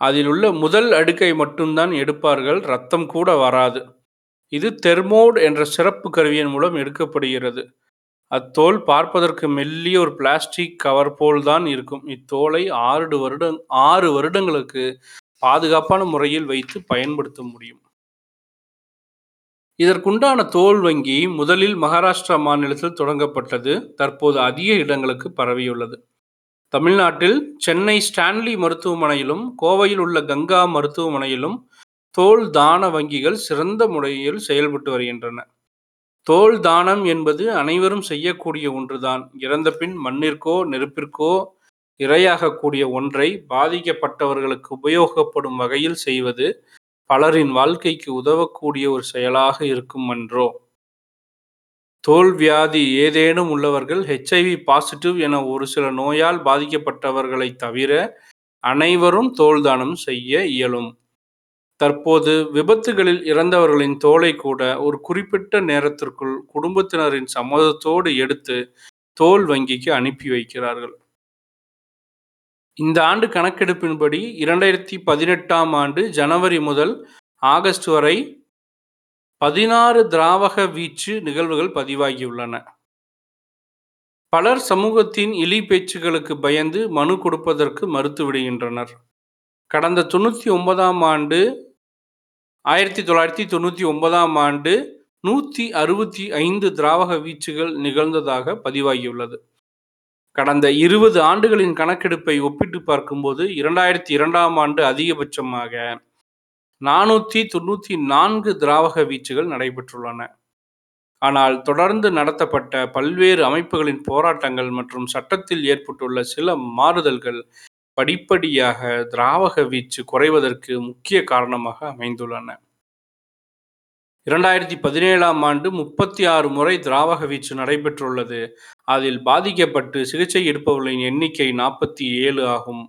அதில் உள்ள முதல் அடுக்கை மட்டும்தான் எடுப்பார்கள். ரத்தம் கூட வராது. இது தெர்மோட் என்ற சிறப்பு கருவியின் மூலம் எடுக்கப்படுகிறது. அத்தோல் பார்ப்பதற்கு மெல்லிய ஒரு பிளாஸ்டிக் கவர் போல் தான் இருக்கும். இத்தோலை ஆறு வருடம் ஆறு வருடங்களுக்கு பாதுகாப்பான முறையில் வைத்து பயன்படுத்த முடியும். இதற்குண்டான தோல் வங்கி முதலில் மகாராஷ்டிரா மாநிலத்தில் தொடங்கப்பட்டது. தற்போது அதிக இடங்களுக்கு பரவியுள்ளது. தமிழ்நாட்டில் சென்னை ஸ்டான்லி மருத்துவமனையிலும் கோவையில் உள்ள கங்கா மருத்துவமனையிலும் தோல் தான வங்கிகள் சிறந்த முறையில் செயல்பட்டு வருகின்றன. தோல் தானம் என்பது அனைவரும் செய்யக்கூடிய ஒன்றுதான். இறந்த பின் மண்ணிற்கோ நெருப்பிற்கோ இரையாகக்கூடிய ஒன்றை பாதிக்கப்பட்டவர்களுக்கு உபயோகப்படும் வகையில் செய்வது பலரின் வாழ்க்கைக்கு உதவக்கூடிய ஒரு செயலாக இருக்கும் என்றோ தோல் வியாதி ஏதேனும் உள்ளவர்கள் ஹெச்ஐவி பாசிட்டிவ் என ஒரு சில நோயால் பாதிக்கப்பட்டவர்களை தவிர அனைவரும் தோல் தானம் செய்ய இயலும். தற்போது விபத்துகளில் இறந்தவர்களின் தோலை கூட ஒரு குறிப்பிட்ட நேரத்திற்குள் குடும்பத்தினரின் சம்மதத்தோடு எடுத்து தோல் வங்கிக்கு அனுப்பி வைக்கிறார்கள். இந்த ஆண்டு கணக்கெடுப்பின்படி இரண்டாயிரத்தி பதினெட்டாம் ஆண்டு ஜனவரி முதல் ஆகஸ்ட் வரை பதினாறு திராவக வீச்சு நிகழ்வுகள் பதிவாகியுள்ளன. பலர் சமூகத்தின் இழி பேச்சுகளுக்கு பயந்து மனு கொடுப்பதற்கு மறுத்துவிடுகின்றனர் கடந்த தொண்ணூற்றி ஒன்பதாம் ஆண்டு ஆயிரத்தி தொள்ளாயிரத்தி தொண்ணூற்றி ஒன்பதாம் ஆண்டு நூற்றி அறுபத்தி ஐந்து திராவக வீச்சுகள் நிகழ்ந்ததாக பதிவாகியுள்ளது. கடந்த இருபது ஆண்டுகளின் கணக்கெடுப்பை ஒப்பிட்டு பார்க்கும்போது இரண்டாயிரத்தி இரண்டாம் ஆண்டு அதிகபட்சமாக நானூற்றி தொண்ணூற்றி நான்கு திராவக வீச்சுகள் நடைபெற்றுள்ளன. ஆனால் தொடர்ந்து நடத்தப்பட்ட பல்வேறு அமைப்புகளின் போராட்டங்கள் மற்றும் சட்டத்தில் ஏற்பட்டுள்ள சில மாறுதல்கள் படிப்படியாக திராவக வீச்சு குறைவதற்கு முக்கிய காரணமாக அமைந்துள்ளன. இரண்டாயிரத்தி பதினேழாம் ஆண்டு முப்பத்தி ஆறு முறை திராவக வீச்சு நடைபெற்றுள்ளது. அதில் பாதிக்கப்பட்டு சிகிச்சை எடுப்பவர்களின் எண்ணிக்கை நாற்பத்தி ஏழு ஆகும்.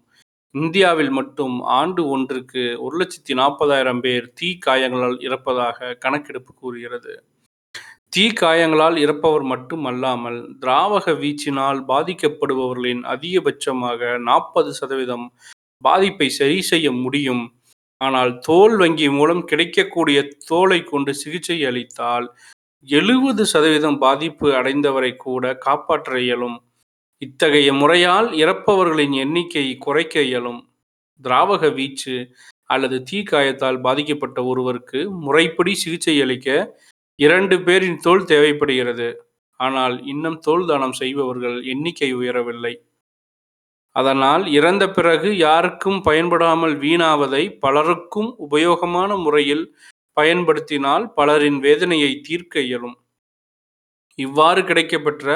இந்தியாவில் மட்டும் ஆண்டு ஒன்றுக்கு ஒரு லட்சத்தி நாற்பதாயிரம் பேர் தீ காயங்களால் இறப்பதாக கணக்கெடுப்பு கூறுகிறது. தீ காயங்களால் இறப்பவர் மட்டுமல்லாமல் திராவக வீச்சினால் பாதிக்கப்படுபவர்களின் அதிகபட்சமாக நாற்பது சதவீதம் பாதிப்பை சரி செய்ய முடியும். ஆனால் தோல் வங்கி மூலம் கிடைக்கக்கூடிய தோலை கொண்டு சிகிச்சை அளித்தால் எழுபது சதவீதம் பாதிப்பு அடைந்தவரை கூட காப்பாற்ற இயலும். இத்தகைய முறையால் இறப்பவர்களின் எண்ணிக்கை குறைக்க இயலும். திராவக வீச்சு அல்லது தீக்காயத்தால் பாதிக்கப்பட்ட ஒருவருக்கு முறைப்படி சிகிச்சை அளிக்க இரண்டு பேரின் தோல் தேவைப்படுகிறது. ஆனால் இன்னும் தோல் தானம் செய்பவர்கள் எண்ணிக்கை உயரவில்லை. அதனால் இறந்த பிறகு யாருக்கும் பயன்படாமல் வீணாவதை பலருக்கும் உபயோகமான முறையில் பயன்படுத்தினால் பலரின் வேதனையை தீர்க்க இயலும். இவ்வாறு கிடைக்கப்பெற்ற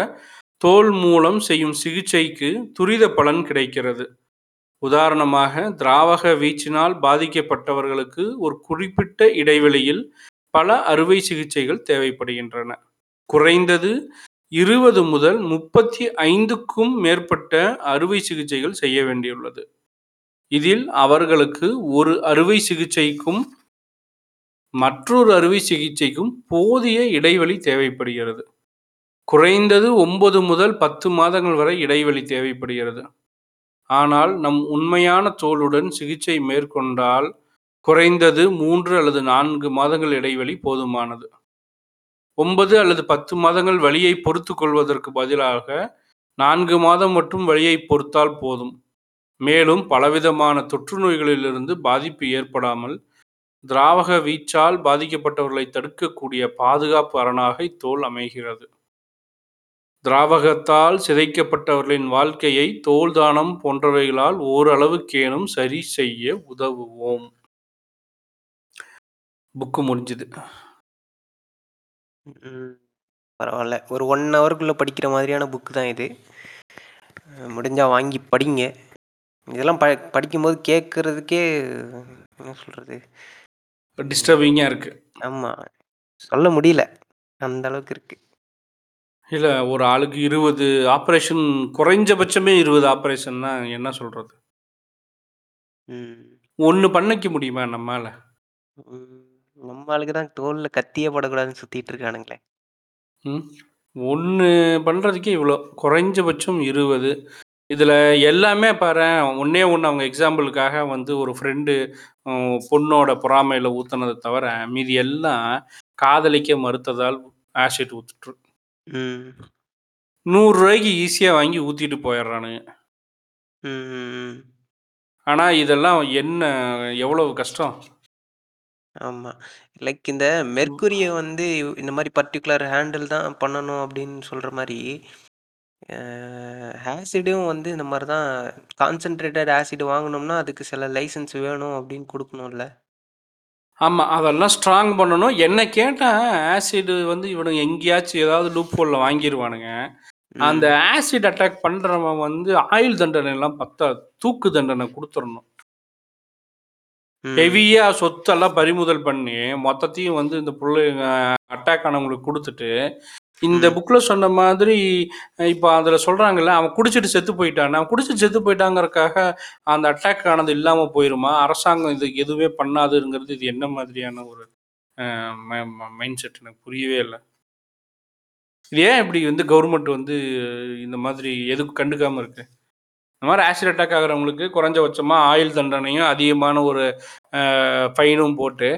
தோல் மூலம் செய்யும் சிகிச்சைக்கு துரித பலன் கிடைக்கிறது. உதாரணமாக திராவக வீச்சினால் பாதிக்கப்பட்டவர்களுக்கு ஒரு குறிப்பிட்ட இடைவெளியில் பல அறுவை சிகிச்சைகள் தேவைப்படுகின்றன. குறைந்தது இருபது முதல் முப்பத்தி ஐந்துக்கும் மேற்பட்ட அறுவை சிகிச்சைகள் செய்ய வேண்டியுள்ளது. இதில் அவர்களுக்கு ஒரு அறுவை சிகிச்சைக்கும் மற்றொரு அறுவை சிகிச்சைக்கும் போதிய இடைவெளி தேவைப்படுகிறது. குறைந்தது ஒன்பது முதல் பத்து மாதங்கள் வரை இடைவெளி தேவைப்படுகிறது. ஆனால் நம் உண்மையான தோலுடன் சிகிச்சை மேற்கொண்டால் குறைந்தது மூன்று அல்லது நான்கு மாதங்கள் இடைவெளி போதுமானது. ஒன்பது அல்லது பத்து மாதங்கள் வலியை பொறுத்து கொள்வதற்கு பதிலாக நான்கு மாதம் மட்டும் வலியை பொறுத்தால் போதும். மேலும் பலவிதமான தொற்று நோய்களிலிருந்து பாதிப்பு ஏற்படாமல் திராவக வீச்சால் பாதிக்கப்பட்டவர்களை தடுக்கக்கூடிய பாதுகாப்பு அரணாக இத்தோல் அமைகிறது. திராவகத்தால் சிதைக்கப்பட்டவர்களின் வாழ்க்கையை தோல் தானம் போன்றவைகளால் ஓரளவுக்கேனும் சரி செய்ய உதவுவோம். புக்கு முடிஞ்சுது. ம். பரவால்ல. ஒரு 1 ஹவருக்குள்ள படிக்கிற மாதிரியான புக் தான் இது. அ முடிஞ்சா வாங்கி படிங்க. இதெல்லாம் ப படிக்கும்போது கேட்கறதுக்கே என்ன சொல்றது? டிஸ்டர்பிங்கா இருக்கு. ஆமா. சொல்ல முடியல. அந்த அளவுக்கு இருக்கு. இல்ல ஒரு ஆளுக்கு 20 ஆப்பரேஷன் குறைஞ்சபட்சமே 20 ஆப்பரேஷன்னா என்ன சொல்றது? ம். 1 பண்ணிக்க முடியுமா நம்மால? ம். நம்ம ஆளுங்க தான் தோள்ல கத்தியே போடக்கூடாதுன்னு சுத்திட்டு இருக்கானுங்களே. ம். 1 பண்றதுக்கே இவ்வளோ. குறைஞ்சபட்சம் 20. இதில எல்லாமே பாரேன், ஒண்ணே ஒண்ணு அவங்க எக்ஸாம்பிளுக்காக வந்து ஒரு ஃப்ரெண்டு பொண்ணோட பொறாமையில ஊத்துனத தவிர, மீதி எல்லாம் காதலிக்க மறுத்ததால் ஆசிட் ஊத்திட்டு ம். ரூ. 100க்கு ஈஸியா வாங்கி ஊத்திட்டு போயிடுறானுங்க. ம், ம், ம். ஆனா இதெல்லாம் என்ன எவ்வளவு கஷ்டம்? ஆமா. லைக் இந்த மெர்க்குரிய வந்து இந்த மாரி பர்ட்டிகுலர் ஹேண்டில் தான் பண்ணணும் அப்படின்னு சொல்ற மாரி, அ ஆசிடும் வந்து இந்த மாரி தான் கான்சன்ட்ரேட்டட் ஆசிட் வாங்கணும்னா, அதுக்கு சில லைசென்ஸ் வேணும் அப்படின்னு குடுக்கணும்ல? ஆமா. அதெல்லாம் ஸ்ட்ராங் பண்ணணும். என்ன கேட்டா ஆசிட் வந்து இவனுங்க எங்கேயாச்சும் ஏதாவது லூப் ஹோல்ல வாங்கிருவானுங்க. அந்த ம். ஆசிட் அட்டாக் பண்றவன் வந்து ஆயுள் தண்டனைலாம் பத்தாது. தூக்கு தண்டனை குடுத்துறணும். ஹெவியா சொத்தெல்லாம் பறிமுதல் பண்ணி, மொத்தத்தையும் வந்து இந்த புள்ளைங்க அட்டாக் ஆனவங்களுக்கு குடுத்துட்டு, இந்த. புக்ல சொன்ன மாதிரி இப்ப அதில சொல்றாங்கல்ல, அவன் குடிச்சிட்டு செத்து போயிட்டான்னு. அவன் குடிச்சிட்டு செத்து போயிட்டாங்கிறதுக்காக அந்த அட்டாக் ஆனது இல்லாம போயிருமா? அரசாங்கம் இதுக்கு எதுவுமே பண்ணாதுங்கிறது இது என்ன மாதிரியான ஒரு மைண்ட் செட் எனக்கு புரியவே இல்ல. இது ஏன் இப்படி வந்து கவர்மெண்ட் வந்து இந்த மாதிரி எதுக்கும் கண்டுக்காம இருக்கு? இந்த மாதிரி ஆசிட் அட்டாக் ஆகிறவங்களுக்கு குறைஞ்சபட்சமாக ஆயுள் தண்டனையும், அதிகமான ஒரு ஃபைனும் போட்டு,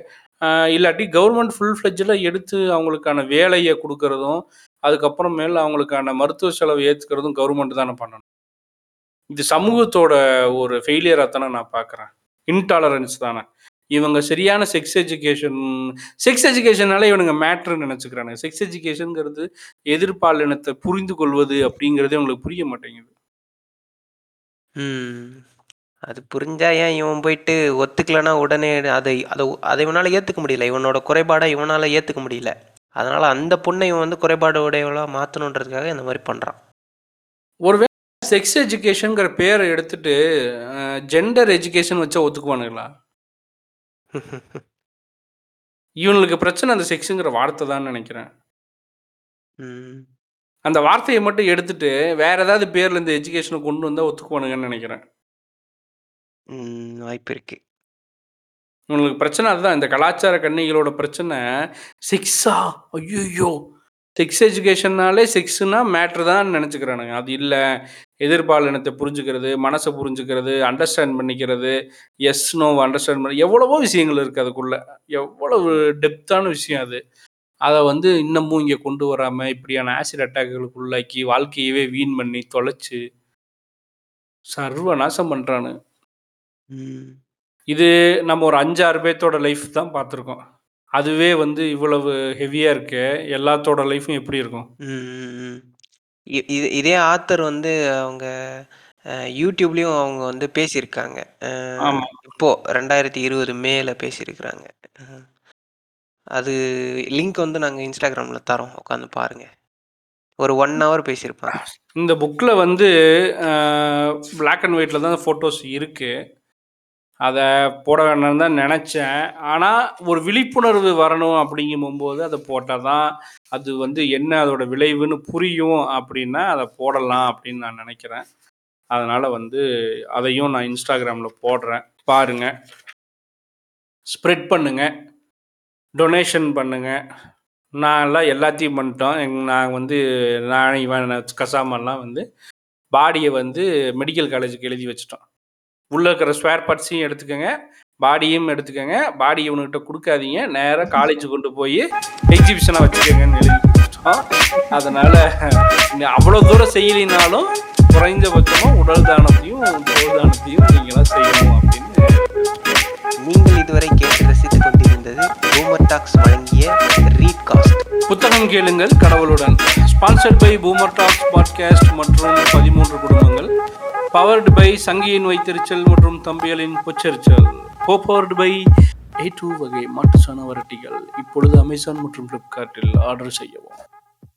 இல்லாட்டி கவர்மெண்ட் ஃபுல் ஃப்ளெஜில் எடுத்து அவங்களுக்கான வேலையை கொடுக்கறதும் அதுக்கப்புறமேல அவங்களுக்கான மருத்துவ செலவு ஏற்றுக்கிறதும் கவர்மெண்ட் தானே பண்ணணும். இது சமூகத்தோட ஒரு ஃபெயிலியராக தானே நான் பார்க்குறேன். இன்டாலரன்ஸ் தானே. இவங்க சரியான செக்ஸ் எஜுகேஷன் செக்ஸ் எஜுகேஷன்னாலே இவனுங்க மேட்ருன்னு நினச்சிக்கிறானுங்க செக்ஸ் எஜுகேஷனுங்கிறது எதிர்பாலினத்தை புரிந்து கொள்வது அப்படிங்கிறதே அவங்களுக்கு புரிய மாட்டேங்குது. ம். அது புரிஞ்சா ஏன் இவன் போயிட்டு ஒத்துக்கலன்னா உடனே அதை அத அத இவனால ஏத்துக்க முடியல. இவனோட குறைபாட இவனால ஏத்துக்க முடியல. அதனால அந்த பொண்ண இவன் வந்து குறைபாடு உடையவளா மாத்தணுன்றதுக்காக இந்த மாரி பண்றான். ஒருவேள செக்ஸ் எஜுகேஷன்ங்கிற பேர எடுத்துட்டு, அ ஜெண்டர் எஜுகேஷன் வச்சா ஒத்துக்குவானுங்களா? இவனுங்களுக்கு பிரச்சனை அந்த செக்ஸ்ங்கிற வார்த்தை தான்னு நெனைக்கிறேன். ம். அந்த வார்த்தைய மட்டும் எடுத்துட்டு, வேற ஏதாவது பேர்ல இந்த எஜுகேஷன கொண்டு வந்தா ஒத்துக்குவானுங்கன்னு நெனைக்கிறேன். ம். வாய்ப்பு இருக்கு. இவங்களுக்கு பிரச்சனை அதுதான். இந்த கலாச்சார கன்னிகளோட பிரச்சனை, செக்ஸா? ஐய்யய்யோ! செக்ஸ் எஜுகேஷன்னாலே செக்ஸ்ன்னா மேட்டர் தான்னு நெனச்சுக்கிறானுங்க. அது இல்ல. எதிர்பாலினத்த புரிஞ்சுக்கிறது, மனச புரிஞ்சுக்கிறது, அண்டர்ஸ்டாண்ட் பண்ணிக்கிறது, எஸ், நோவ அண்டர்ஸ்டாண்ட் பண்ணி எவ்வளவோ விஷயங்கள் இருக்கு அதுக்குள்ள. எவ்வளவு டெப்த்தான விஷயம் அது. அத வந்து இன்னமும் இங்க கொண்டு வராம, இப்படியான ஆசிட் அட்டாக்குகளுக்கு உள்ளாக்கி, வாழ்க்கையவே வீண் பண்ணி, தொலைச்சு சர்வநாசம் பண்றானுங்க. ம். இது நம்ம ஒரு 5, 6 பேத்தோட லைஃப் தான் பார்த்துருக்கோம். அதுவே வந்து இவ்வளவு ஹெவியா இருக்கே, எல்லாத்தோட லைஃப்பும் எப்படி இருக்கும்? ம், ம், ம். இ இது இதே ஆத்தர் வந்து அவங்க அ YouTubeலயும் அவங்க வந்து பேசியிருக்காங்க. அ ஆமா. இப்போ 2020 மேல பேசியிருக்கிறாங்க. அ அது லிங்க் வந்து நாங்கள் இன்ஸ்டாகிராமில் தரோம். உட்காந்து பாருங்கள் ஒரு ஒன் ஹவர் பேசியிருப்பாங்க. இந்த புக்கில் வந்து பிளாக் அண்ட் ஒயிட்டில் தான் ஃபோட்டோஸ் இருக்குது அதை போட வேண்டாம்னு தான் நினச்சேன். ஆனால் ஒரு விழிப்புணர்வு வரணும் அப்படிங்கும்போது அதை போட்டால் தான் அது வந்து என்ன அதோட விளைவுன்னு புரியும் அப்படின்னா அதை போடலாம் அப்படின்னு நான் நினைக்கிறேன். அதனால் வந்து அதையும் நான் இன்ஸ்டாகிராமில் போடுறேன். பாருங்கள் ஸ்ப்ரெட் பண்ணுங்கள் டொனேஷன் பண்ணுங்கள் நான்லாம் எல்லாத்தையும் பண்ணிட்டோம். எங் நான் வந்து நான் இவன் கசாமெல்லாம் வந்து பாடியை வந்து மெடிக்கல் காலேஜுக்கு எழுதி வச்சிட்டோம். உள்ளே இருக்கிற ஸ்பேர் பார்ட்ஸையும் எடுத்துக்கோங்க. பாடியும் எடுத்துக்கோங்க. பாடி இவனுக்கிட்ட கொடுக்காதீங்க. நேராக காலேஜ் கொண்டு போய் எக்ஸிபிஷனாக வச்சுக்கோங்கன்னு எழுதி கொடுத்துட்டோம். அதனால் அவ்வளோ தூரம் செய்யலினாலும் குறைஞ்சபட்சமாக உடல் தானத்தையும் உடல் தானத்தையும் நீங்களாம் செய்யணும் அப்படின்னு நீங்கள் இதுவரை கேட்டு ரசித்துக் கொண்டிருந்தது பூமர் டாக்ஸ் வழங்கிய ரீட் காஸ்ட் புத்தகம் கேளுங்கள் கடவுளுடன். Sponsored by boomer talks podcast மற்றும் பதிமூன்று குடும்பங்கள். பவர்டு பை சங்கியின் வைத்திருச்சல் மற்றும் தம்பியலின் பொச்சரிச்சல். போபவர்டு பை ஏ டூ வகை மாட்டு சாண வரட்டிகள். இப்பொழுது அமேசான் மற்றும் ஃப்ளிப்கார்ட்டில் ஆர்டர் செய்யவும்.